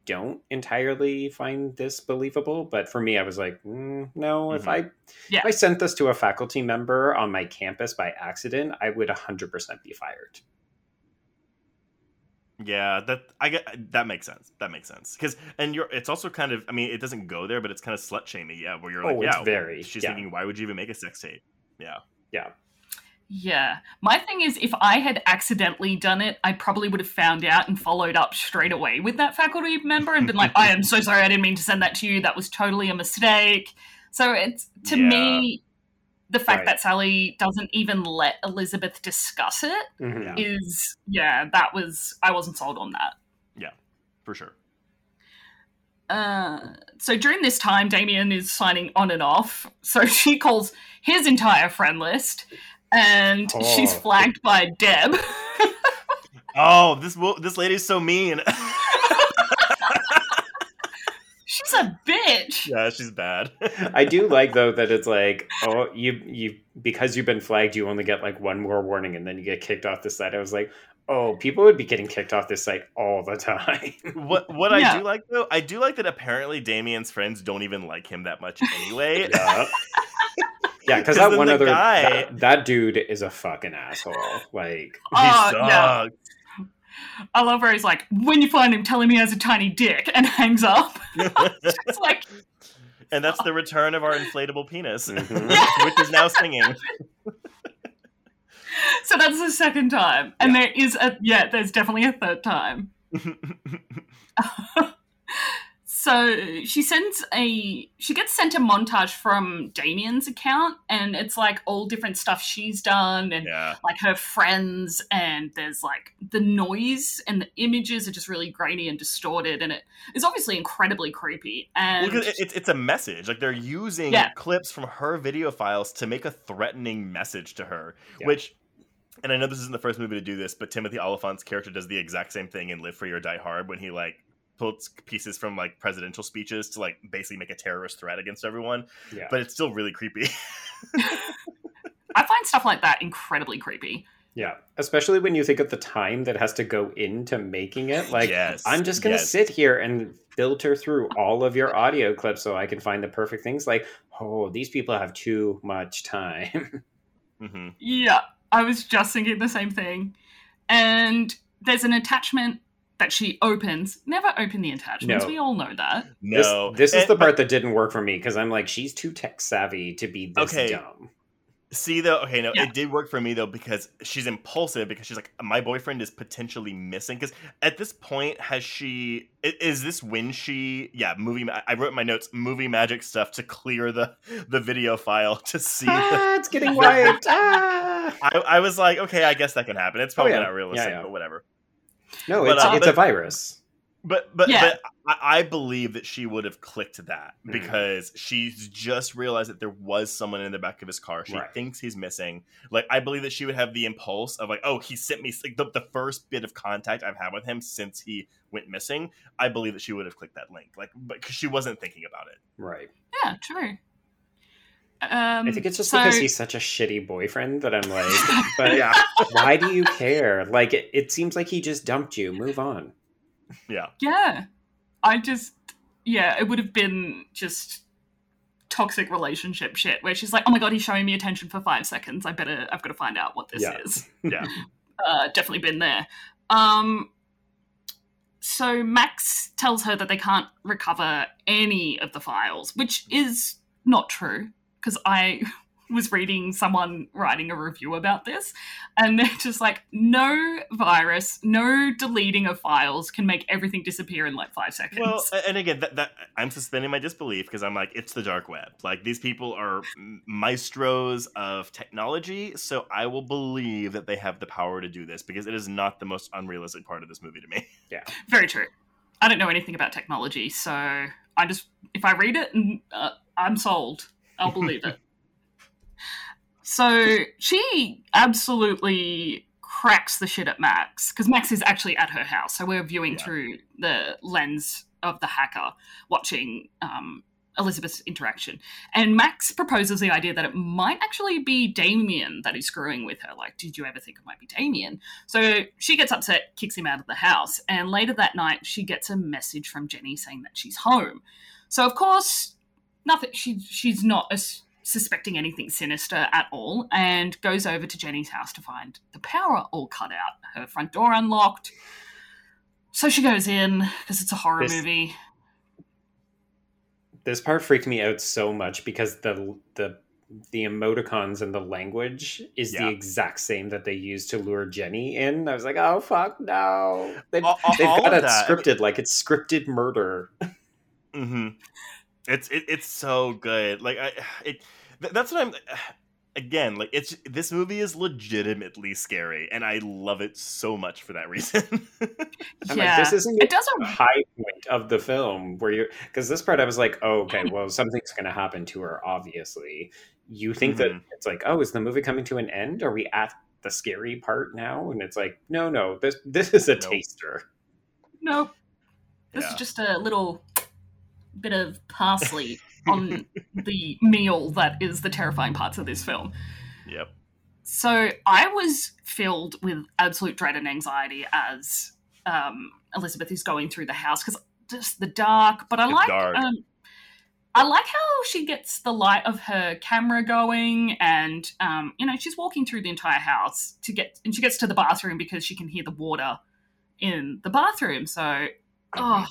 don't entirely find this believable. But for me, I was like, mm, no, if Mhm. I Yeah. if I sent this to a faculty member on my campus by accident, I would 100% be fired. Yeah, that I get that makes sense. That makes sense because and you're it's also kind of I mean it doesn't go there, but it's kind of slut shaming. Yeah, where you're like, Oh, it's yeah, very, She's yeah. thinking, why would you even make a sex tape? Yeah, Yeah. Yeah. My thing is, if I had accidentally done it, I probably would have found out and followed up straight away with that faculty member and been like, I am so sorry, I didn't mean to send that to you. That was totally a mistake. So it's, to Yeah. me, the fact Right. that Sally doesn't even let Elizabeth discuss it Mhm. is, yeah, that was, I wasn't sold on that. Yeah, for sure. Uh, so during this time, Damien is signing on and off. So she calls his entire friend list, and she's Oh. flagged by Deb. Oh, this this lady's so mean. she's a bitch. yeah, she's bad. I do like though that it's like, oh, you you because you've been flagged, you only get like one more warning, and then you get kicked off the site. I was like, oh, people would be getting kicked off this site all the time. what what I do like though, I do like that apparently Damien's friends don't even like him that much anyway. yeah, yeah, because that one other guy- that, that dude is a fucking asshole. Like, he Oh, sucks. yeah. I love where he's like, when you find him, tell him he has a tiny dick, and hangs up. It's like, and that's the return of our inflatable penis, Mhm. which is now singing. so that's the second time. And there is a, yeah, there's definitely a third time. So she sends a she gets sent a montage from Damien's account and it's like all different stuff she's done and yeah. like her friends and there's like the noise and the images are just really grainy and distorted and it is obviously incredibly creepy and Well, 'cause it, it's it's a message. Like they're using Yeah. clips from her video files to make a threatening message to her, Yeah. which. And I know this isn't the first movie to do this, but Timothy Olyphant's character does the exact same thing in Live Free or Die Hard when he like pulls pieces from like presidential speeches to like basically make a terrorist threat against everyone. yeah, But it's still really creepy. I find stuff like that incredibly creepy. yeah. Especially when you think of the time that has to go into making it. Like, yes, I'm just gonna yes. sit here and filter through all of your audio clips so I can find the perfect things. Like, oh, these people have too much time. Mhm. Yeah, I was just thinking the same thing. And there's an attachment that she opens. Never open the attachments. No. We all know that. No, this, this is And- the but- part that didn't work for me because I'm like, she's too tech savvy to be this Okay. dumb. See though, okay, no, Yeah. it did work for me though because she's impulsive because she's like, my boyfriend is potentially missing. Because at this point, has she? Is this when she? Yeah, movie. I wrote my notes movie magic stuff to clear the the video file to see. the- ah, it's getting wiped. ah. I, I was like, okay, I guess that can happen. It's probably yeah. not realistic, Yeah, yeah. but whatever. No, But, it's, uh, it's a virus. But but Yeah. but I, I believe that she would have clicked that Mhm. because she's just realized that there was someone in the back of his car. She Right. thinks he's missing. Like I believe that she would have the impulse of like, oh, he sent me like, the, the first bit of contact I've had with him since he went missing. I believe that she would have clicked that link, like, but because she wasn't thinking about it. Right. Yeah, true. Um, I think it's just so- because he's such a shitty boyfriend that I'm like, but Yeah, why do you care? Like, it, it seems like he just dumped you. Move on. yeah. Yeah. I just, yeah, it would have been just toxic relationship shit where she's like, oh my god, he's showing me attention for five seconds. I better, I've got to find out what this Yeah. is. Yeah. Uh, definitely been there. Um, so Max tells her that they can't recover any of the files, which is not true because I was reading someone writing a review about this, and they're just like, no virus, no deleting of files can make everything disappear in like five seconds. Well, and again, that, that I'm suspending my disbelief because I'm like, it's the dark web. Like these people are maestros of technology, so I will believe that they have the power to do this because it is not the most unrealistic part of this movie to me. Yeah, very true. I don't know anything about technology, so I just if I read it, uh, I'm sold. I'll believe it. So she absolutely cracks the shit at Max because Max is actually at her house. So we're viewing yeah. through the lens of the hacker, watching um, Elizabeth's interaction. And Max proposes the idea that it might actually be Damien that is screwing with her. Like, did you ever think it might be Damien? So she gets upset, kicks him out of the house. And later that night, she gets a message from Jenny saying that she's home. So, of course, nothing, she, she's not as suspecting anything sinister at all and goes over to Jenny's house to find the power all cut out, her front door unlocked. So she goes in because it's a horror this, movie. This part freaked me out so much because the the the emoticons and the language is yeah. the exact same that they use to lure Jenny in. I was like, oh fuck no! They've, all, they've all got it that. scripted like it's scripted murder. Mm-hmm. It's it, it's so good. Like I it that's what I'm again like it's this movie is legitimately scary and i love it so much for that reason yeah like, this isn't it doesn't high point of the film where you because this part i was like oh, okay well something's going to happen to her obviously you think mm-hmm. that it's like oh is the movie coming to an end are we at the scary part now and it's like no no this this is a nope. taster nope this yeah. is just a little bit of parsley on the meal that is the terrifying parts of this film. Yep. So I was filled with absolute dread and anxiety as um, Elizabeth is going through the house because just the dark. But I it's like um, I like how she gets the light of her camera going, and um, you know she's walking through the entire house to get, and she gets to the bathroom because she can hear the water in the bathroom. So, oh,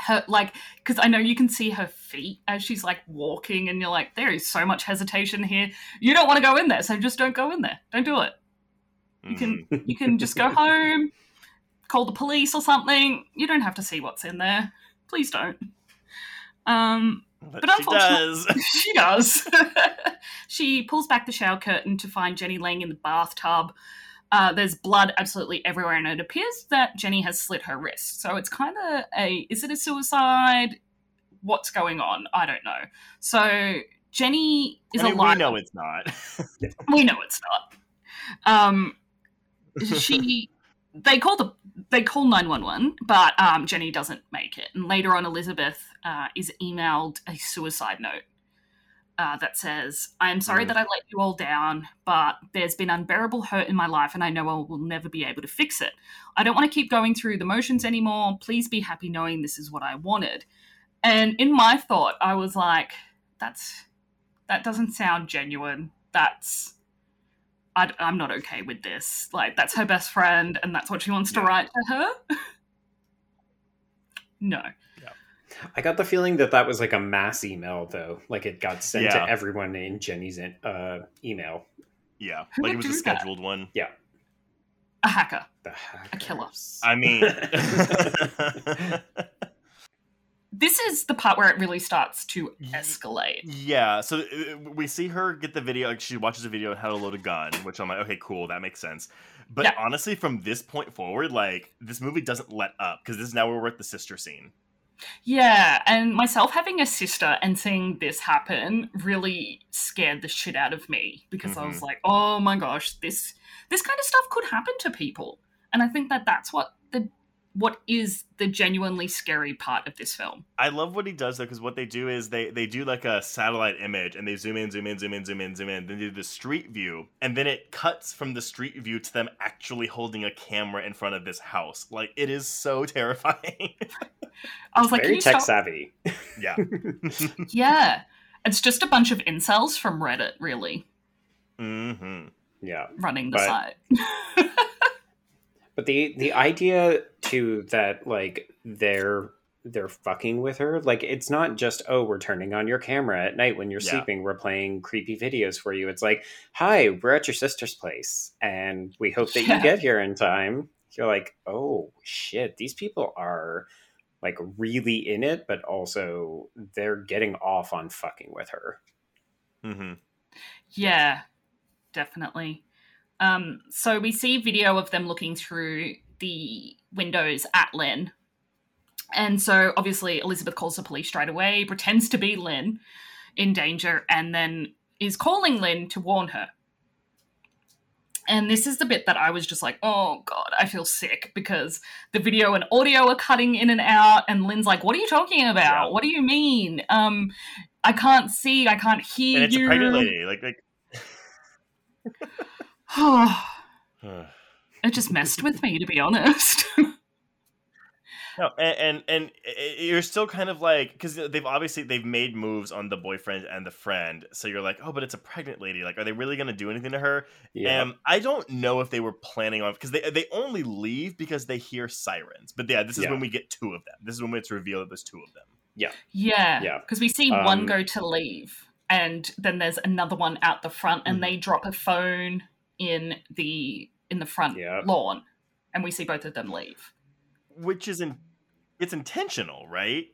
her like because I know you can see her feet as she's like walking, and you're like, there is so much hesitation here. You don't want to go in there, so just don't go in there. Don't do it. You can you can just go home, call the police or something. You don't have to see what's in there. Please don't. Um, but, but she does. she does. she pulls back the shower curtain to find Jenny laying in the bathtub. Uh, there's blood absolutely everywhere, and it appears that Jenny has slit her wrist. So it's kind of a is it a suicide? What's going on? I don't know. So Jenny is I mean, alive. We know it's not. we know it's not. Um, she they call the they call 911 but um, jenny doesn't make it and later on elizabeth uh, is emailed a suicide note uh, that says, I am sorry mm. that I let you all down, but there's been unbearable hurt in my life and I know I will never be able to fix it. I don't want to keep going through the motions anymore. Please be happy knowing this is what I wanted. And in my thought, I was like, that's that doesn't sound genuine. That's I, am not okay with this. Like that's her best friend, and that's what she wants yeah. to write to her. no. I got the feeling that that was like a mass email, though. Like it got sent yeah. to everyone in Jenny's uh, email. Yeah, Who like it was a scheduled that? one. Yeah, a hacker, the hackers. a killer. I mean, this is the part where it really starts to escalate. Yeah, so uh, we see her get the video. Like she watches a video on how to load a gun, which I'm like, okay, cool, that makes sense. But yeah. honestly, from this point forward, like this movie doesn't let up because this is now where we're at the sister scene. Yeah, and myself having a sister and seeing this happen really scared the shit out of me because mm-hmm. I was mm-hmm. like, "Oh my gosh, this this kind of stuff could happen to people." And I think that that's what what is the genuinely scary part of this film. I love what he does though, because what they do is they they do like a satellite image and they zoom in, zoom in, zoom in, zoom in, zoom in, then do the street view, and then it cuts from the street view to them actually holding a camera in front of this house. Like it is so terrifying. I was like, very tech stop? savvy. Yeah, yeah. It's just a bunch of incels from Reddit, really. Mm-hmm. Yeah, running the but... site. But the the idea too that like they're they're fucking with her. Like it's not just oh we're turning on your camera at night when you're Yeah. sleeping. We're playing creepy videos for you. It's like hi, we're at your sister's place, and we hope that Yeah. you get here in time. You're like oh shit, these people are like really in it, but also they're getting off on fucking with her. Mm-hmm. Yeah, definitely. Um, so we see video of them looking through the windows at Lynn. And so obviously Elizabeth calls the police straight away, pretends to be Lynn in danger, and then is calling Lynn to warn her. And this is the bit that I was just like, oh God, I feel sick because the video and audio are cutting in and out. And Lynn's like, what are you talking about? Yeah. What do you mean? Um, I can't see, I can't hear And it's you. a pregnant lady. Like, like it just messed with me, to be honest. No, and, and and you're still kind of like because they've obviously they've made moves on the boyfriend and the friend, so you're like, oh, but it's a pregnant lady. Like, are they really going to do anything to her? Yeah, Um, I don't know if they were planning on because they they only leave because they hear sirens. But yeah, this is Yeah. when we get two of them. This is when it's revealed that there's two of them. yeah, Yeah. yeah. because we see one Um, go to leave, and then there's another one out the front, and Mhm. they drop a phone in the in the front Yeah. lawn, and we see both of them leave. Which is in it's intentional, right?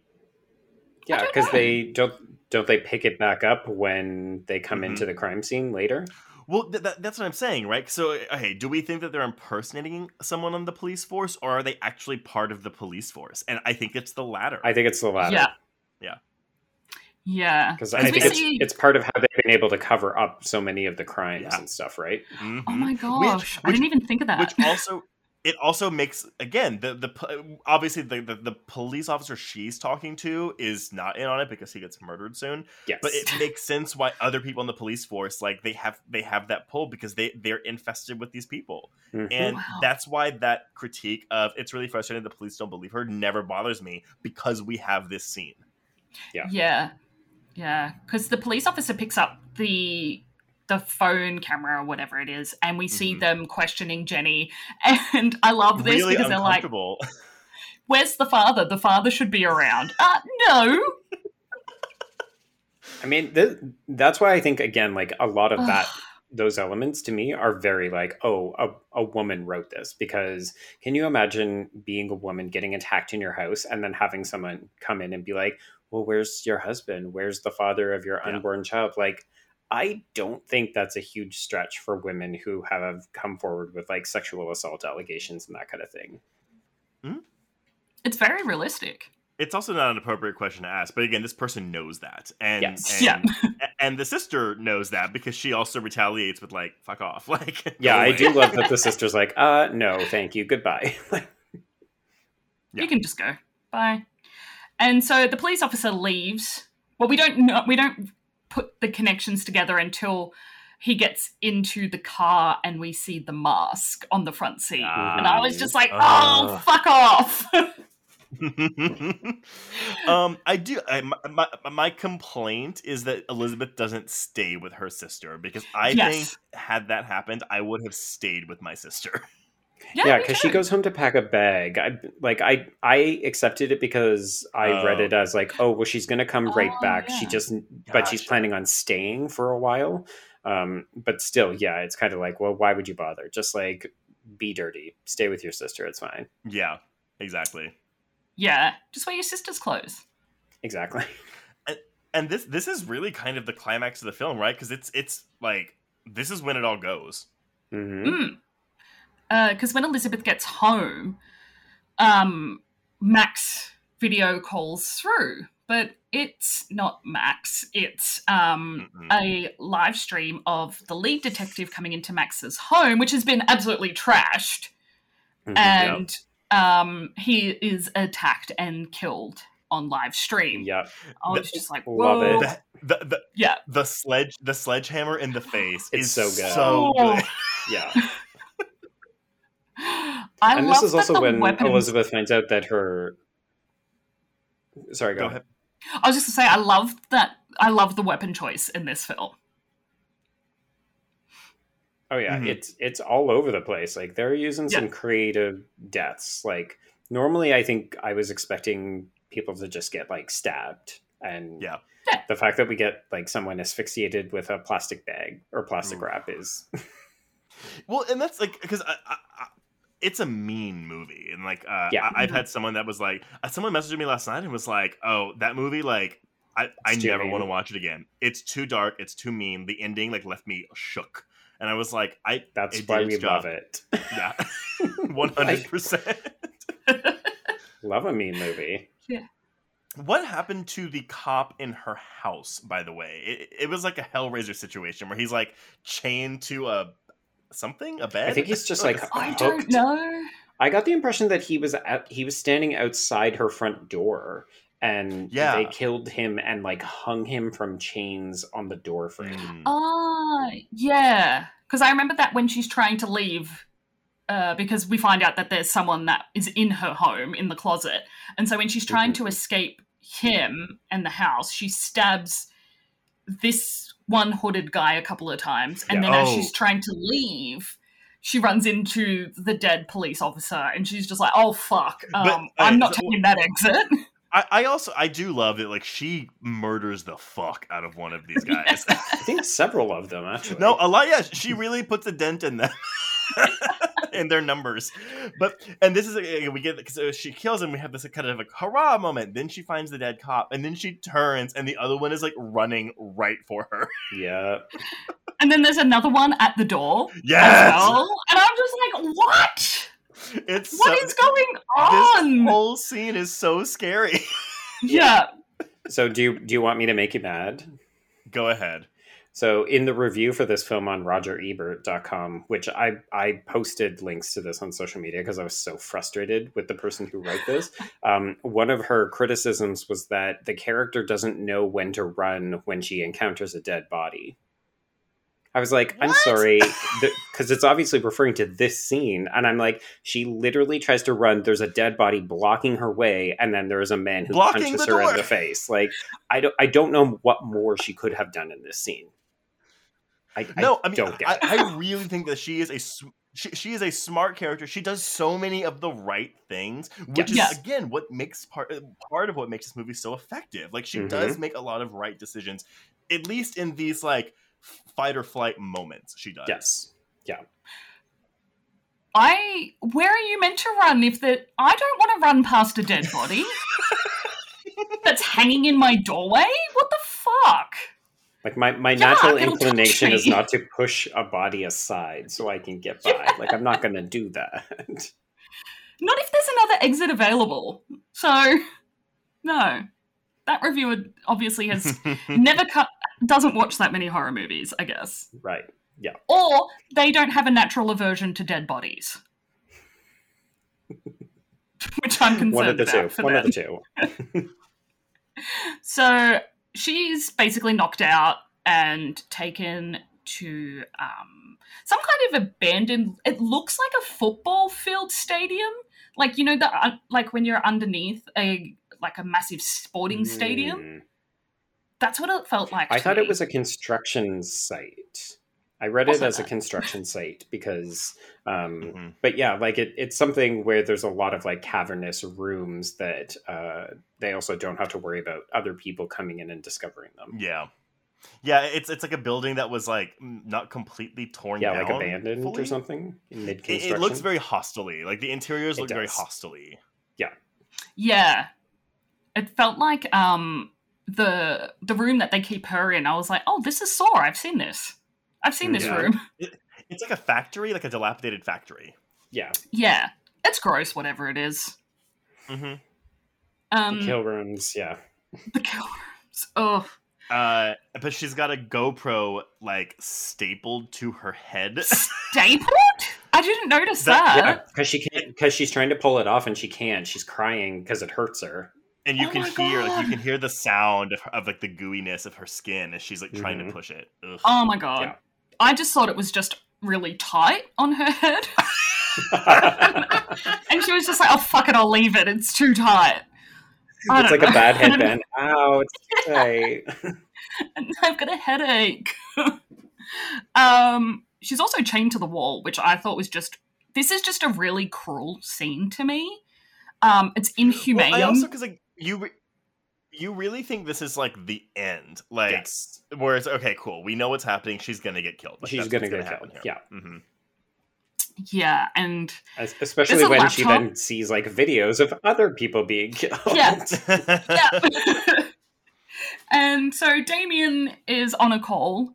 yeah, because they don't don't they pick it back up when they come Mhm. into the crime scene later. Well, th- that, that's what I'm saying, right? So, okay, do we think that they're impersonating someone on the police force, or are they actually part of the police force? And I think it's the latter. I think it's the latter. Yeah. Yeah. Yeah, because I think it's, see- it's part of how they've been able to cover up so many of the crimes Yeah. and stuff, right? Mhm. Oh my Which- gosh, I which- didn't even think of that. which also it also makes again the the obviously the, the the police officer she's talking to is not in on it because he gets murdered soon Yes, but it makes sense why other people in the police force like they have they have that pull because they they're infested with these people Mhm. and Wow. that's why that critique of it's really frustrating the police don't believe her never bothers me because we have this scene Yeah. yeah, yeah, because the police officer picks up the the phone camera or whatever it is, and we see Mhm. them questioning Jenny, and I love this really because they're like, "Where's the father? The father should be around." Uh, no. I mean, th- that's why I think again, like a lot of that, those elements to me are very like, oh, a, a woman wrote this because can you imagine being a woman getting attacked in your house and then having someone come in and be like, well, where's your husband? Where's the father of your Yeah. unborn child? Like, I don't think that's a huge stretch for women who have come forward with like sexual assault allegations and that kind of thing. It's very realistic. it's also not an appropriate question to ask but again this person knows that and Yes. and, Yeah. and the sister knows that because she also retaliates with like fuck off like Yeah, I do love that the sister's like, uh, no, thank you, goodbye. Yeah. You can just go. Bye. And so the police officer leaves. Well, we don't know. We don't put the connections together until he gets into the car and we see the mask on the front seat. And I was just like, "Oh, Ah. fuck off!" um i do I, my, my, my complaint is that elizabeth doesn't stay with her sister because i Yes. think had that happened i would have stayed with my sister yeah me because she goes home to pack a bag. I like i i accepted it because i read Oh. it as like oh well she's gonna come right Oh, back. She yeah. just but she's planning on staying for a while. Um but still yeah it's kind of like well why would you bother? Just like be dirty. Stay with your sister. It's fine. Yeah exactly. Yeah, just wear your sister's clothes. exactly. And this this is really kind of the climax of the film right? Because it's it's like this is when it all goes. Hmm Mm. Because when Elizabeth gets home, um, Max video calls through, but it's not Max. It's um, a live stream of the lead detective coming into Max's home, which has been absolutely trashed, Mhm. and um, he is attacked and killed on live stream. yeah I was The- just like, love whoa. it. the, the, the, Yeah. the sledge the sledgehammer in the face It's is so good. so Oh. good yeah I and love this is that also when weapons- elizabeth finds out that her sorry go, Go ahead. I was just going to say, I love that. I love the weapon choice in this film. Oh yeah, Mhm. it's it's all over the place. Like they're using some Yeah. creative deaths. Like normally, I think I was expecting people to just get like stabbed and Yeah. Yeah. the fact that we get like someone asphyxiated with a plastic bag or plastic Ooh. wrap is Well, and that's like because I, I, I, it's a mean movie, and like uh, Yeah. I, I've had someone that was like, uh, someone messaged me last night and was like, "Oh, that movie, like, I, I It's too never mean. want to watch it again. It's too dark. It's too mean. The ending like left me shook." And I was like, "I that's It why we its love it yeah, one hundred percent." love a mean movie yeah What happened to the cop in her house? By the way, it, it was like a Hellraiser situation where he's like chained to a something, a bed. i think he's just like I don't know. i got the impression that he was at, he was standing outside her front door and Yeah. they killed him and like hung him from chains on the door frame Mm. Ah, yeah. Because I remember that when she's trying to leave, uh, because we find out that there's someone that is in her home in the closet. And so when she's trying Mhm. to escape him and the house, she stabs this one hooded guy a couple of times. And Yeah. then as Oh. she's trying to leave, she runs into the dead police officer and she's just like, oh, fuck. Um, But, I'm uh, not so- taking that exit. I, I also I do love that like she murders the fuck out of one of these guys. i think several of them actually no, a lot. Yeah, she really puts a dent in them. in their numbers, but and this is uh, we get because she kills him. We have this kind of like hurrah moment. Then she finds the dead cop, and then she turns, and the other one is like running right for her. yeah And then there's another one at the door Yes, as well. And I'm just like, what? it's What so, is going on? this whole scene is so scary. yeah. so do you do you want me to make you mad Go ahead. So in the review for this film on rogerebert.com, which I, I posted links to this on social media because I was so frustrated with the person who wrote this. Um, one of her criticisms was that the character doesn't know when to run when she encounters a dead body. I was like, I'm sorry, because it's obviously referring to this scene. And I'm like, she literally tries to run. There's a dead body blocking her way, and then there is a man who Blocking punches her in the face. Like, I don't, I don't know what more she could have done in this scene. I, No, I, I mean, don't get I, it. I really think that she is a sm- she, she is a smart character. She does so many of the right things, which Yes. is again what makes part uh, part of what makes this movie so effective. Like she does mm-hmm. make a lot of right decisions, at least in these like fight or flight moments. She does. yes. Yeah. I where are you meant to run if the I don't want to run past a dead body that's hanging in my doorway? What the fuck? Like my, my Yeah, natural inclination is not to push a body aside so I can get by. Yeah. Like I'm not gonna do that. Not if there's another exit available. So no. That reviewer obviously has never cut doesn't watch that many horror movies, I guess. right. Yeah. Or they don't have a natural aversion to dead bodies. Which I'm concerned One of the two. One them. of the two. So she's basically knocked out and taken to um, some kind of abandoned. It looks like a football field stadium, like you know the uh, like when you're underneath a like a massive sporting stadium. Mm. That's what it felt like. I thought me. it was a construction site. I read it Also as a construction site because, um, Mhm. but yeah, like it, it's something where there's a lot of like cavernous rooms that uh, they also don't have to worry about other people coming in and discovering them. Yeah. Yeah, it's it's like a building that was like not completely torn Yeah, down. like abandoned fully. or something mid It, construction. it looks very hostily. Like the interiors look very hostily. Yeah, yeah. it felt like um the the room that they keep her in. I was like, oh, this is Saw. I've seen this. I've seen this Yeah. room. It's like a factory, like a dilapidated factory. yeah. Yeah, it's gross. Whatever it is. hmm Um, The kill rooms, yeah. the kill rooms. Oh, Uh, but she's got a GoPro like stapled to her head. stapled? I didn't notice That- that. Yeah, because she can't. Because she's trying to pull it off and she can't. She's crying because it hurts her. and you Oh can my hear like you can hear the sound of, of like the gooiness of her skin as she's like trying to Mhm. push it. Ugh. Oh my god. Yeah. I just thought it was just really tight on her head. and she was just like, oh, fuck it, I'll leave it. It's too tight. I it's don't like a bad I don't know. headband. Ow, it's tight. And I've got a headache. um, she's also chained to the wall, which I thought was just. This is just a really cruel scene to me. Um, it's inhumane. Well, I also because like you re- you really think this is like the end, like yes. where it's okay, cool. We know what's happening. She's gonna get killed. Like, She's that's gonna what's get happen killed. here. Yeah. hmm Yeah, and Es- Especially when she then sees like videos of other people being killed. Yeah. yeah. and so Damien is on a call,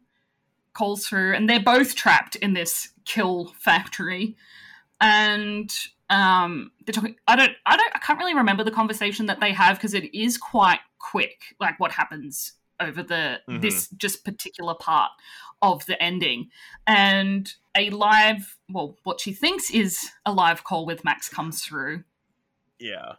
calls through, and they're both trapped in this kill factory. And um, they're talking. I don't. I don't. I can't really remember the conversation that they have because it is quite quick. Like what happens over the Mhm. this just particular part of the ending, and a live. Well, what she thinks is a live call with Max comes through. yeah.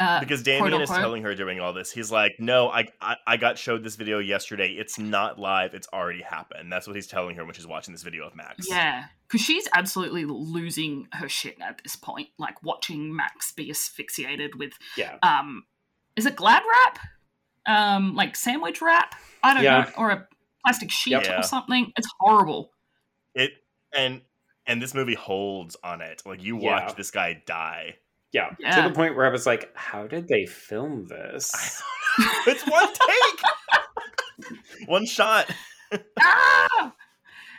Uh, because quote Damien is unquote. telling her doing all this. He's like, "No, I, I I got showed this video yesterday. It's not live. It's already happened." That's what he's telling her when she's watching this video of Max. Yeah, because she's absolutely losing her shit at this point. Like watching Max be asphyxiated with, Yeah. um, is it Glad wrap, um, like sandwich wrap? I don't Yeah. know, or a plastic sheet Yeah. or something. It's horrible. It and and this movie holds on it. Like you Yeah. watch this guy die. Yeah. Yeah. To the point where I was like, how did they film this? it's one take, one shot. ah!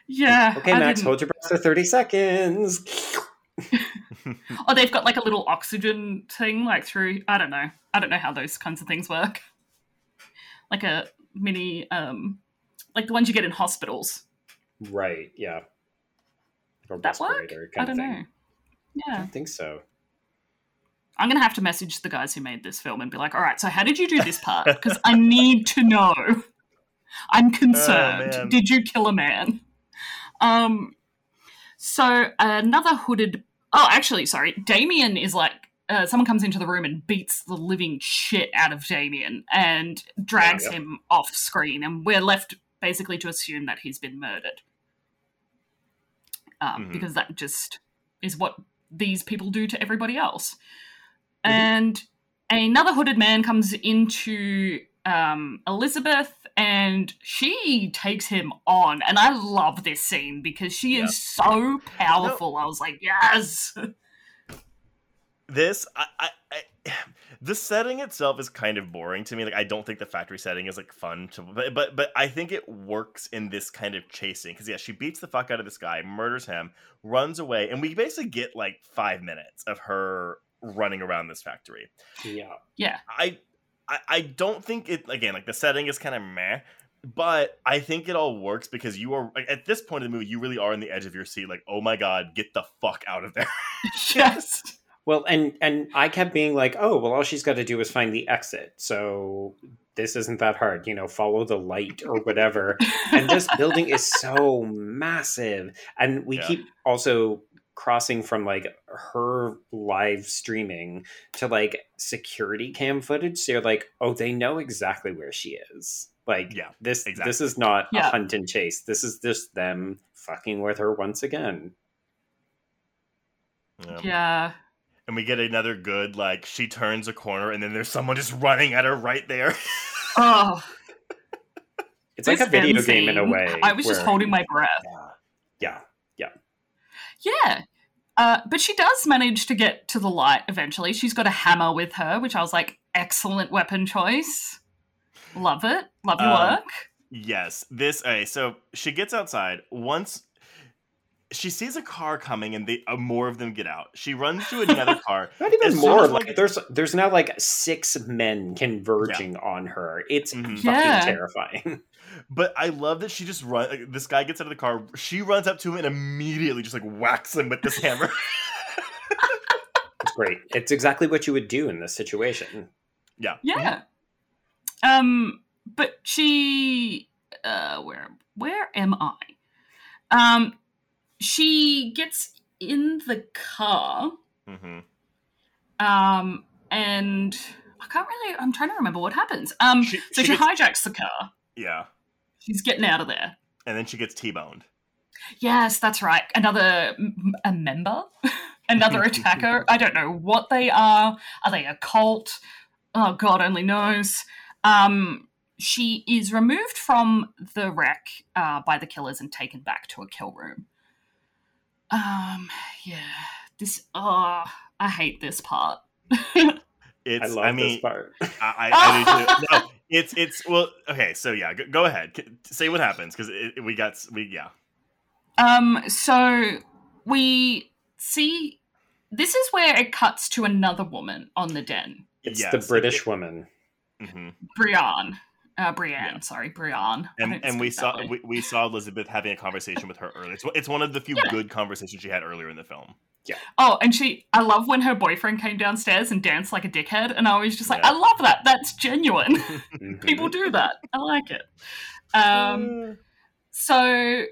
Yeah. Okay, I Max, didn't- hold your breath for 30 seconds. Oh, they've got like a little oxygen thing, like through. I don't know. I don't know how those kinds of things work. Like a mini, um, like the ones you get in hospitals. Right, yeah. Or That work? I don't of thing. know. I Yeah. don't think so. I'm gonna have to message the guys who made this film and be like, "All right, so how did you do this part? Because I need to know. I'm concerned. man. did you kill a man?" Um. So another hooded. Oh, actually, sorry. Damien is like. Uh, someone comes into the room and beats the living shit out of Damien and drags Yeah, yeah. him off screen, and we're left basically to assume that he's been murdered. Um, Mhm. Because that just is what these people do to everybody else. And another hooded man comes into um, Elizabeth and she takes him on. And I love this scene because she Yeah. is so powerful. I was like, yes. this I, I, I the setting itself is kind of boring to me like i don't think the factory setting is like fun to but but, but i think it works in this kind of chasing because yeah she beats the fuck out of this guy murders him runs away and we basically get like five minutes of her running around this factory Yeah. Yeah. i i, I don't think it again like the setting is kind of meh but I think it all works because you are like, at this point in the movie, you really are on the edge of your seat. Like, oh my god, get the fuck out of there! yes. Well, and and I kept being like, oh, well, all she's got to do is find the exit. So this isn't that hard, you know, follow the light or whatever. and this building is so massive, and we Yeah. keep also crossing from like her live streaming to like security cam footage. So you're like, oh, they know exactly where she is. Like, Yeah, this exactly. this is not Yeah. a hunt and chase. This is just them fucking with her once again. Um, yeah. and we get another good like she turns a corner and then there's someone just running at her right there. Oh, It's like a video end game in a way. I was just holding my breath. Yeah. Yeah. Uh, but she does manage to get to the light eventually. She's got a hammer with her, which I was like, excellent weapon choice. Love it. Love your Um, work. yes, this. Okay, so she gets outside once. She sees a car coming, and they uh, more of them get out. She runs to another car. Not even more. as, Like, like- there's there's now like six men converging on her. It's Mhm. fucking Yeah. terrifying. But I love that she just run. Like, this guy gets out of the car. She runs up to him and immediately just like whacks him with this hammer. It's great. It's exactly what you would do in this situation. yeah. Yeah. Um, but she, uh, where, where am I? Um, she gets in the car, hmm um, and I can't really, I'm trying to remember what happens. Um, She, so she she, gets- hijacks the car. yeah, She's getting out of there. and then she gets t-boned. Yes, that's right. Another a member, another attacker. I don't know what they are. Are they a cult? Oh God, only knows. Um, she is removed from the wreck uh, by the killers and taken back to a kill room. Um, yeah, this. Oh, I hate this part. It's. I love I mean, this part. I, I, I do too. No, it's it's well. Okay, so yeah, go, go ahead. Say what happens because we got we yeah. Um, so we see this is where it cuts to another woman on the den, It's Yes, the it- British woman. hmm Brienne. Uh, Brienne, Yeah. sorry, Brienne. And and we saw we, we saw Elizabeth having a conversation with her earlier. It's it's one of the few Yeah. good conversations she had earlier in the film. Yeah. Oh, and she, I love when her boyfriend came downstairs and danced like a dickhead, and I was just like, Yeah. I love that. That's genuine. People do that. I like it. Um, so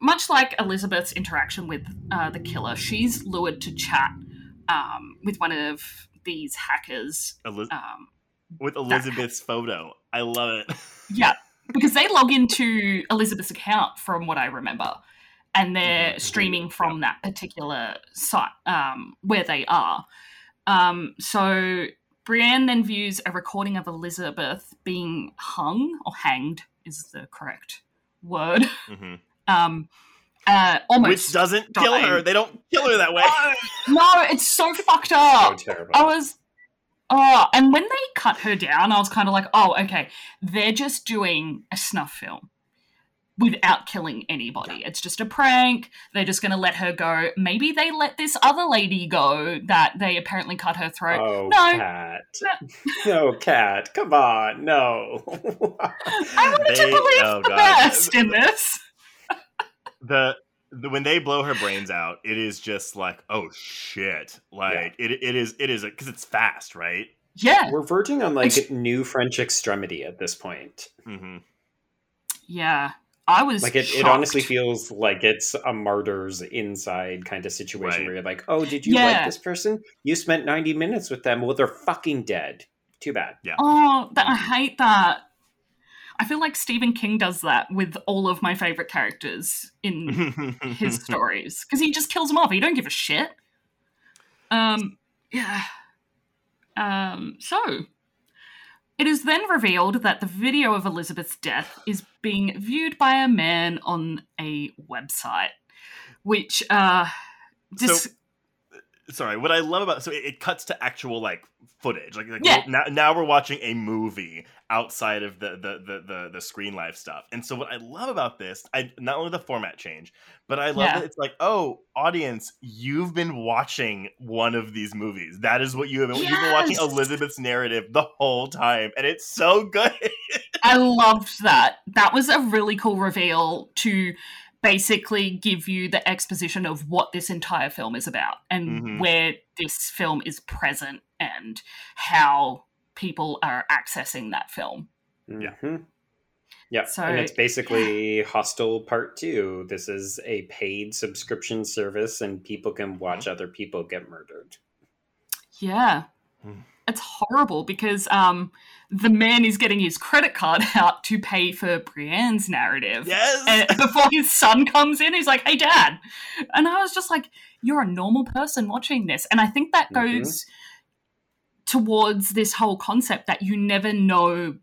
much like Elizabeth's interaction with uh, the killer, she's lured to chat um, with one of these hackers. Eliz- Um, with Elizabeth's photo, I love it. yeah, because they log into Elizabeth's account, from what I remember, and they're Mhm. streaming from that particular site um, where they are. Um, so Brienne then views a recording of Elizabeth being hung or hanged is the correct word. hmm Um, uh, almost. Which doesn't kill her. They don't kill her that way. no, it's so fucked So up. terrible. I was. Oh, and when they cut her down, I was kind of like, oh, okay, they're just doing a snuff film without killing anybody. It's just a prank. They're just going to let her go. Maybe they let this other lady go that they apparently cut her throat. Oh, No. cat. No, cat. Come on. No. I wanted They- to believe oh, the God. best in this. the when they blow her brains out, it is just like oh shit. Like it it is it is because it's fast, right? Yeah, We're verging on like It's- new French extremity at this point. hmm yeah. I was Like it, it honestly feels like it's a martyrs inside kind of situation Right. where you're like, oh, did you Yeah. like this person? You spent 90 minutes with them. Well, they're fucking dead. Too bad. Yeah. Oh, that, I Mhm. hate that. I feel like Stephen King does that with all of my favorite characters in his stories because he just kills them off. He don't give a shit. Um, yeah. Um, so it is then revealed that the video of Elizabeth's death is being viewed by a man on a website, which uh, dis- So- Sorry, what I love about so it, it cuts to actual like footage. Like, like Yeah. now, now we're watching a movie outside of the the, the the the screen life stuff. And so what I love about this, I not only the format change, but I love Yeah. that it's like, oh, audience, you've been watching one of these movies. That is what you have been. You've been watching Elizabeth's narrative the whole time, and it's so good. I loved that. That was a really cool reveal to basically give you the exposition of what this entire film is about and Mhm. where this film is present and how people are accessing that film. Yeah. Mhm. Yeah. So- and it's basically Hostel Part 2. This is a paid subscription service, and people can watch other people get murdered. Yeah. Hmm. It's horrible because um the man is getting his credit card out to pay for Brienne's narrative. yes. And before his son comes in, he's like, "Hey, Dad," and I was just like, "You're a normal person watching this," and I think that Mhm. goes towards this whole concept that you never know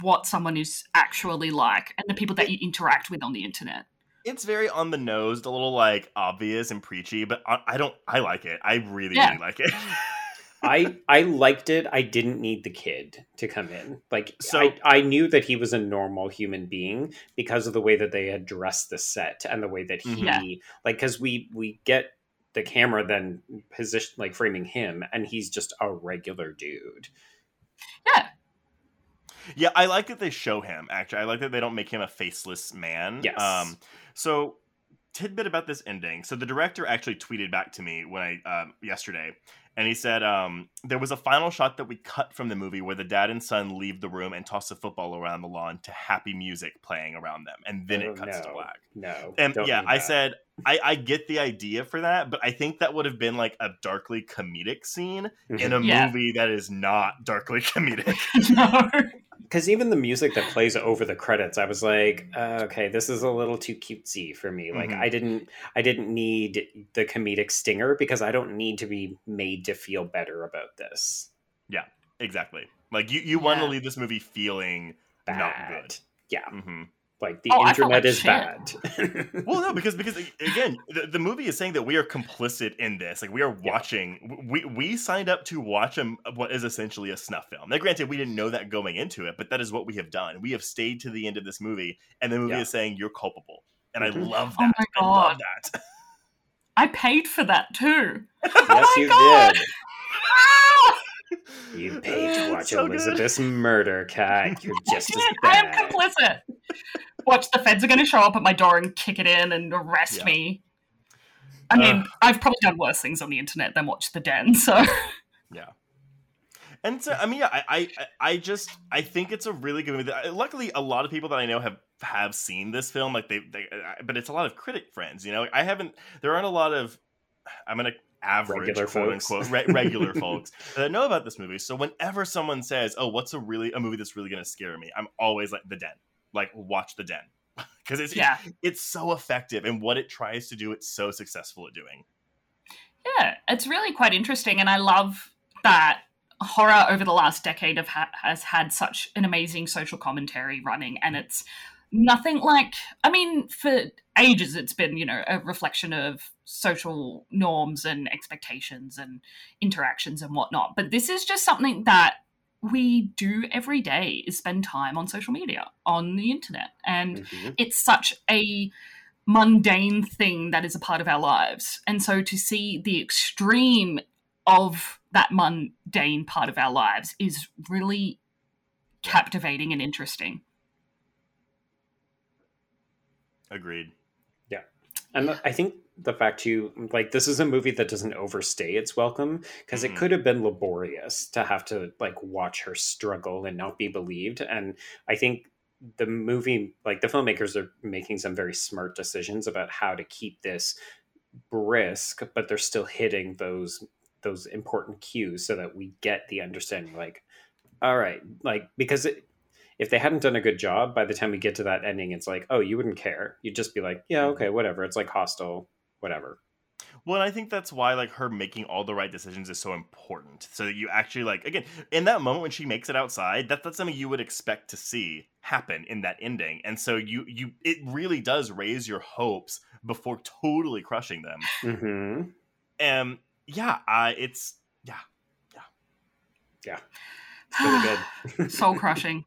what someone is actually like and the people that you interact with on the internet. it's very on the nose, a little like obvious and preachy, but I, I don't. I like it. I really, Yeah. really like it. I I liked it. I didn't need the kid to come in. Like So- I, I knew that he was a normal human being because of the way that they had dressed the set and the way that he Yeah. like because we we get the camera then position like framing him and he's just a regular dude. Yeah, Yeah, I like that they show him. Actually, I like that they don't make him a faceless man. Yes. Um. So, tidbit about this ending. So the director actually tweeted back to me when I um, yesterday, and he said um, there was a final shot that we cut from the movie where the dad and son leave the room and toss a football around the lawn to happy music playing around them, and then Oh, it cuts to black. No. And don't yeah, I said I, I get the idea for that, but I think that would have been like a darkly comedic scene in a Yeah. movie that is not darkly comedic. no. Because even the music that plays over the credits i was like uh, okay this is a little too cutesy for me like Mhm. i didn't i didn't need the comedic stinger because i don't need to be made to feel better about this Yeah, exactly. Like you, you want to leave this movie feeling bad not good. yeah hmm Like the Oh, internet like is shit. bad. Well, no, because because again, the, the movie is saying that we are complicit in this. Like we are Yeah. watching. We we signed up to watch a, what is essentially a snuff film. Now, granted, we didn't know that going into it, but that is what we have done. We have stayed to the end of this movie, and the movie Yeah. is saying you're culpable, and. I mm-hmm. love Oh that. my I love that. I paid for that too. yes, oh my you God. did. You paid to watch so good. Elizabeth's murder, cat. You're just as bad. I am complicit. Watch the feds are going to show up at my door and kick it in and arrest Yeah. me. I mean, Ugh. I've probably done worse things on the internet than watch the den. So yeah. And so, I mean, yeah, I, I, I just, I think it's a really good movie. Luckily, a lot of people that I know have have seen this film. Like they, they uh, but it's a lot of critic friends. You know, I haven't. There aren't a lot of. I'm gonna average Regular quote folks. unquote re- regular folks that know about this movie. So whenever someone says, "Oh, what's a really a movie that's really gonna scare me?" I'm always like, "The Den." Like, watch The Den because it's yeah, it's so effective and what it tries to do, it's so successful at doing. yeah, it's really quite interesting, and I love that horror over the last decade of ha- has had such an amazing social commentary running, and it's nothing like. I mean, for ages, it's been you know a reflection of social norms and expectations and interactions and whatnot. But this is just something that we do every day is spend time on social media on the internet and Mhm. it's such a mundane thing that is a part of our lives. And so to see the extreme of that mundane part of our lives is really captivating and interesting. Agreed. And I think the fact too, like this is a movie that doesn't overstay its welcome because Mhm. it could have been laborious to have to like watch her struggle and not be believed. And I think the movie, like the filmmakers, are making some very smart decisions about how to keep this brisk, but they're still hitting those those important cues so that we get the understanding. Like, all right, like because it, if they hadn't done a good job, by the time we get to that ending, it's like, oh, you wouldn't care. You'd just be like, yeah, okay, whatever. It's like hostile, whatever. Well, and I think that's why like her making all the right decisions is so important. So that you actually like again in that moment when she makes it outside, that that's something you would expect to see happen in that ending. And so you you it really does raise your hopes before totally crushing them. Mm-hmm. And yeah, uh, it's yeah. Yeah. Yeah. It's really good. Soul crushing.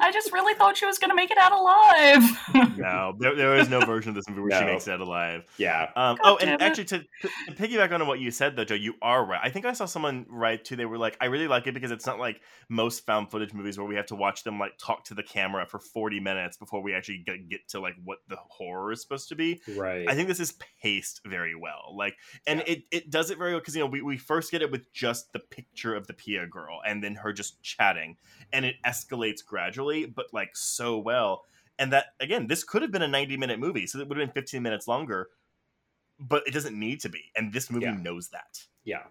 I just really thought she was going to make it out alive. no, there, there is no version of this movie where she makes it out alive. yeah. Um, oh, and it. actually, to, to to piggyback on what you said, though, Joe, you are right. I think I saw someone write too. They were like, "I really like it because it's not like most found footage movies where we have to watch them like talk to the camera for forty minutes before we actually get, get to like what the horror is supposed to be." Right. I think this is paced very well. Like, and it, it does it very well because you know we, we first get it with just the picture of the Pia girl and then her just chatting, and it escalates gradually, but like so well. And that again, this could have been a ninety minute movie, so it would have been fifteen minutes longer, but it doesn't need to be. And this movie Yeah. knows that. yeah.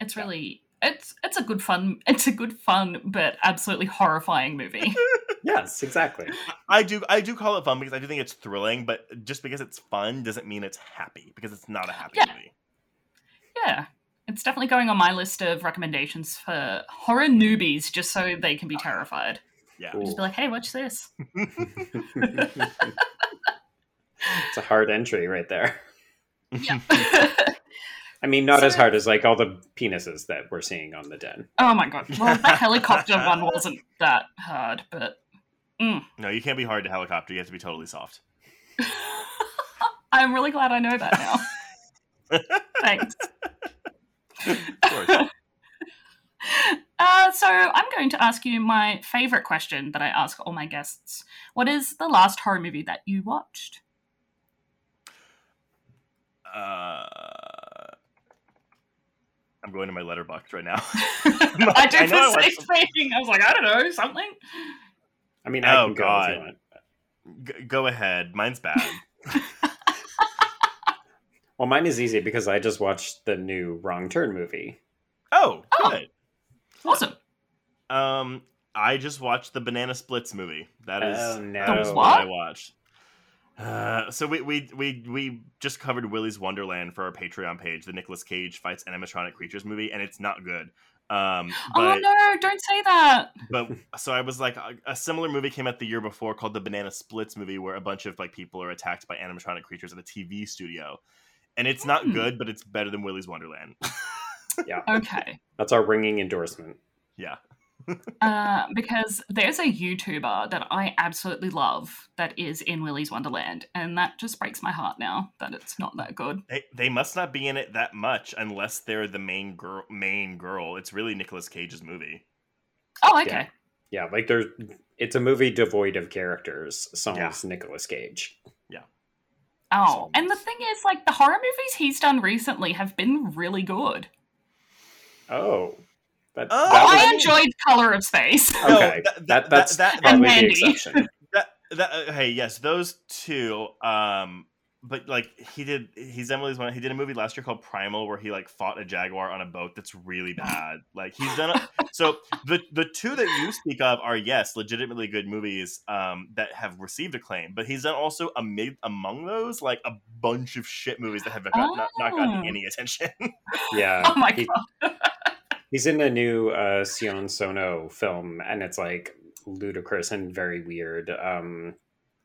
It's really it's it's a good fun it's a good fun but absolutely horrifying movie. Yes, exactly. I do I do call it fun because I do think it's thrilling, but just because it's fun doesn't mean it's happy because it's not a happy Yeah. movie. yeah. It's definitely going on my list of recommendations for horror newbies just so they can be terrified. Yeah. Cool. Just be like, "Hey, watch this." it's a hard entry right there. Yeah. I mean, not as hard as like all the penises that we're seeing on the den. oh my god. Well, the helicopter one wasn't that hard, but mm. No, you can't be hard to helicopter. You have to be totally soft. I'm really glad I know that now. Thanks. Of course. Uh, so I'm going to ask you my favorite question that I ask all my guests. What is the last horror movie that you watched? Uh, I'm going to my Letterboxd right now. I did I the watched same thing. I was like, I don't know, something. I mean, I Oh, can go if God. you want. G- go ahead. Mine's bad. Well, mine is easy because I just watched the new Wrong Turn movie. Oh, Oh. good. Awesome. Um, I just watched the Banana Splits movie. That is Oh, that no. is The what I watched. Uh, so we, we we we just covered Willy's Wonderland for our Patreon page, the Nicolas Cage fights animatronic creatures movie, and it's not good. Um, oh no! Don't say that. but so I was like, a, a similar movie came out the year before called the Banana Splits movie, where a bunch of like people are attacked by animatronic creatures at a TV studio, and it's not Hmm. good, but it's better than Willy's Wonderland. Yeah. Okay. That's our ringing endorsement. yeah, Uh, because there's a YouTuber that I absolutely love that is in Willy's Wonderland, and that just breaks my heart now that it's not that good. they they must not be in it that much unless they're the main girl. Main girl. It's really Nicolas Cage's movie. Oh, okay. Yeah, like there's it's a movie devoid of characters, sans Yeah. Nicolas Cage. Oh, and the thing is, like, the horror movies he's done recently have been really good. Oh. That, Oh, that was- I enjoyed Color of Space. No, okay. that- that, that- that's that- probably And the Mandy. exception. that that uh, hey yes those two um but like he did he's emily's one he did a movie last year called primal where he like fought a jaguar on a boat that's really bad like he's done a, so the the two that you speak of are yes legitimately good movies um that have received acclaim but he's done also amid among those like a bunch of shit movies that have got, not, not gotten Oh. any attention Yeah. Oh my he- god. He's in a new uh, Sion Sono film, and it's like ludicrous and very weird. Um,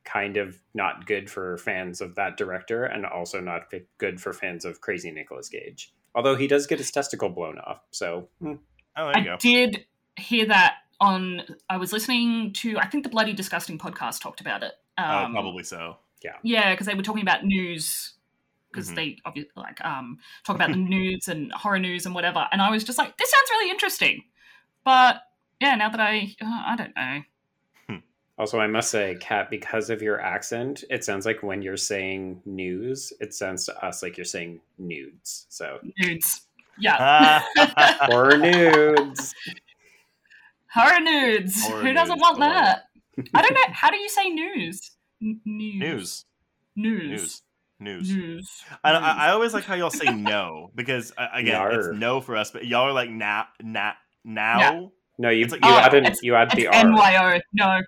kind of not good for fans of that director, and also not good for fans of Crazy Nicolas Cage. Although he does get his testicle blown off, so hmm. oh there you I go did hear that on. I was listening to, I think the Bloody Disgusting podcast talked about it. oh Um, probably so Yeah, yeah, because they were talking about news because Mhm. they obviously like um talk about the news and horror news and whatever, and I was just like, this sounds really interesting, but yeah, now that I uh, I don't know. Also, I must say, Kat, because of your accent, it sounds like when you're saying news, it sounds to us like you're saying nudes. So, Nudes. Yeah. Ah. or nudes. Horror nudes. Horror Who doesn't nudes, want I that? I don't know. How do you say news? N- news. news News. news news News. I, I, I always like how y'all say no because uh, again Yar. it's no for us, but y'all are like na na now Yeah. No, you, It's like- you Oh, add an, it's- you add the It's NYO. No.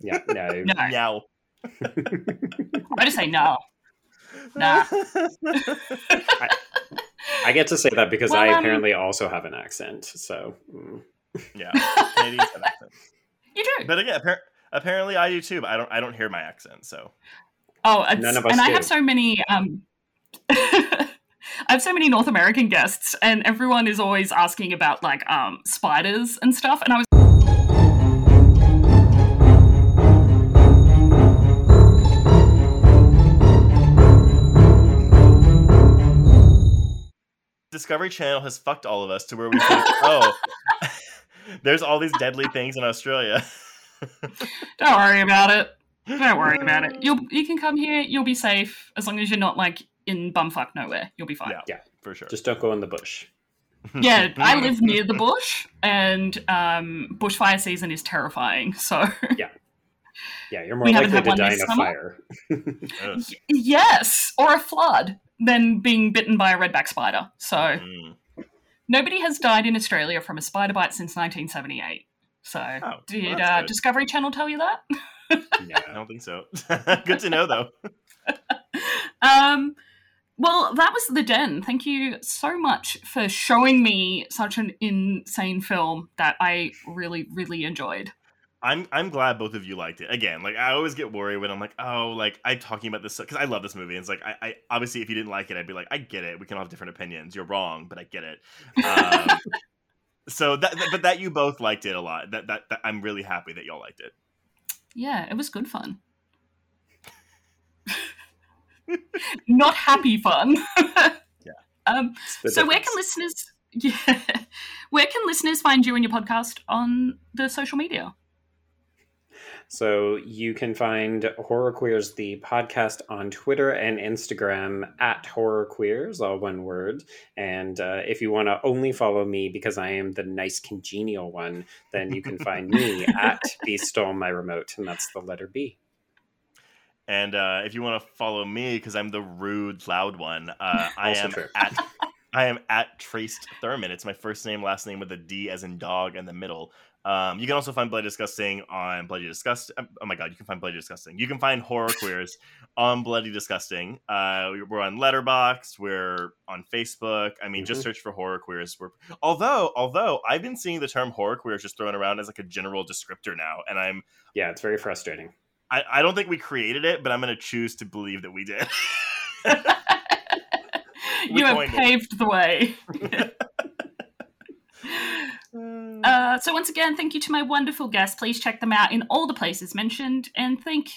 Yeah, no. No. now. I just say no. Nah. I get to say that because Well, I um, apparently also have an accent. So, mm. yeah, Canadians. You do. but again, appar- apparently I do too. But I don't I don't hear my accent. So Oh, it's, None of us and I have so many. Um, I have so many North American guests, and everyone is always asking about like um, spiders and stuff. And I was Discovery Channel has fucked all of us to where we think, oh, there's all these deadly things in Australia. don't worry about it. Don't worry about it. You'll you can come here. You'll be safe as long as you're not like in bumfuck nowhere. You'll be fine. Yeah. Yeah. for sure. just don't go in the bush. Yeah, I live near the bush, and um, bushfire season is terrifying. So Yeah, yeah, you're more We likely to one die in a summer? fire. Ugh. yes, or a flood than being bitten by a redback spider. So Mm. nobody has died in Australia from a spider bite since 1978. So Oh, did well, uh. Discovery Channel tell you that? Yeah, I don't think so. Good to know though. Um, well, that was The Den. Thank you so much for showing me such an insane film that I really, really enjoyed. I'm I'm glad both of you liked it. Again, like I always get worried when I'm like, oh, like I'm talking about this because I love this movie. And it's like I, I obviously if you didn't like it, I'd be like, I get it. We can all have different opinions. You're wrong, but I get it. Um, so that, that- but that you both liked it a lot. That, that that I'm really happy that y'all liked it. Yeah, it was good fun. Not happy fun. Yeah. Um, so where can listeners yeah where can listeners find you and your podcast on the social media So you can find Horror Queers, the podcast, on Twitter and Instagram at Horror Queers, all one word. And uh, if you want to only follow me because I am the nice, congenial one, then you can find me at B Stole My Remote, and that's the letter B. And uh, if you want to follow me because I'm the rude, loud one, uh, I am true. at I am at Traced Thurman. It's my first name, last name with a D as in dog in the middle. Um, you can also find Bloody Disgusting on Bloody Disgust. Oh my god, you can find Bloody Disgusting. You can find Horror Queers on Bloody Disgusting. Uh, we're on Letterboxd. We're on Facebook. I mean, mm-hmm. just search for horror queers. We're although although I've been seeing the term horror queers just thrown around as like a general descriptor now, and I'm yeah, it's very frustrating. I, I don't think we created it, but I'm going to choose to believe that we did. you have paved it. the way. Uh, so once again, thank you to my wonderful guests. Please check them out in all the places mentioned, and thank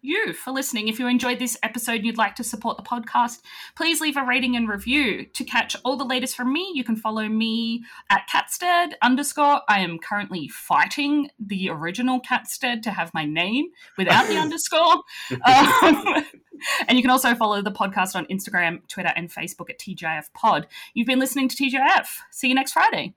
you for listening. If you enjoyed this episode and you'd like to support the podcast, please leave a rating and review. To catch all the latest from me, you can follow me at Catstead underscore. I am currently fighting the original Catstead to have my name without the underscore. Um, and you can also follow the podcast on Instagram, Twitter, and Facebook at TGIF Pod. You've been listening to TGIF. See you next Friday.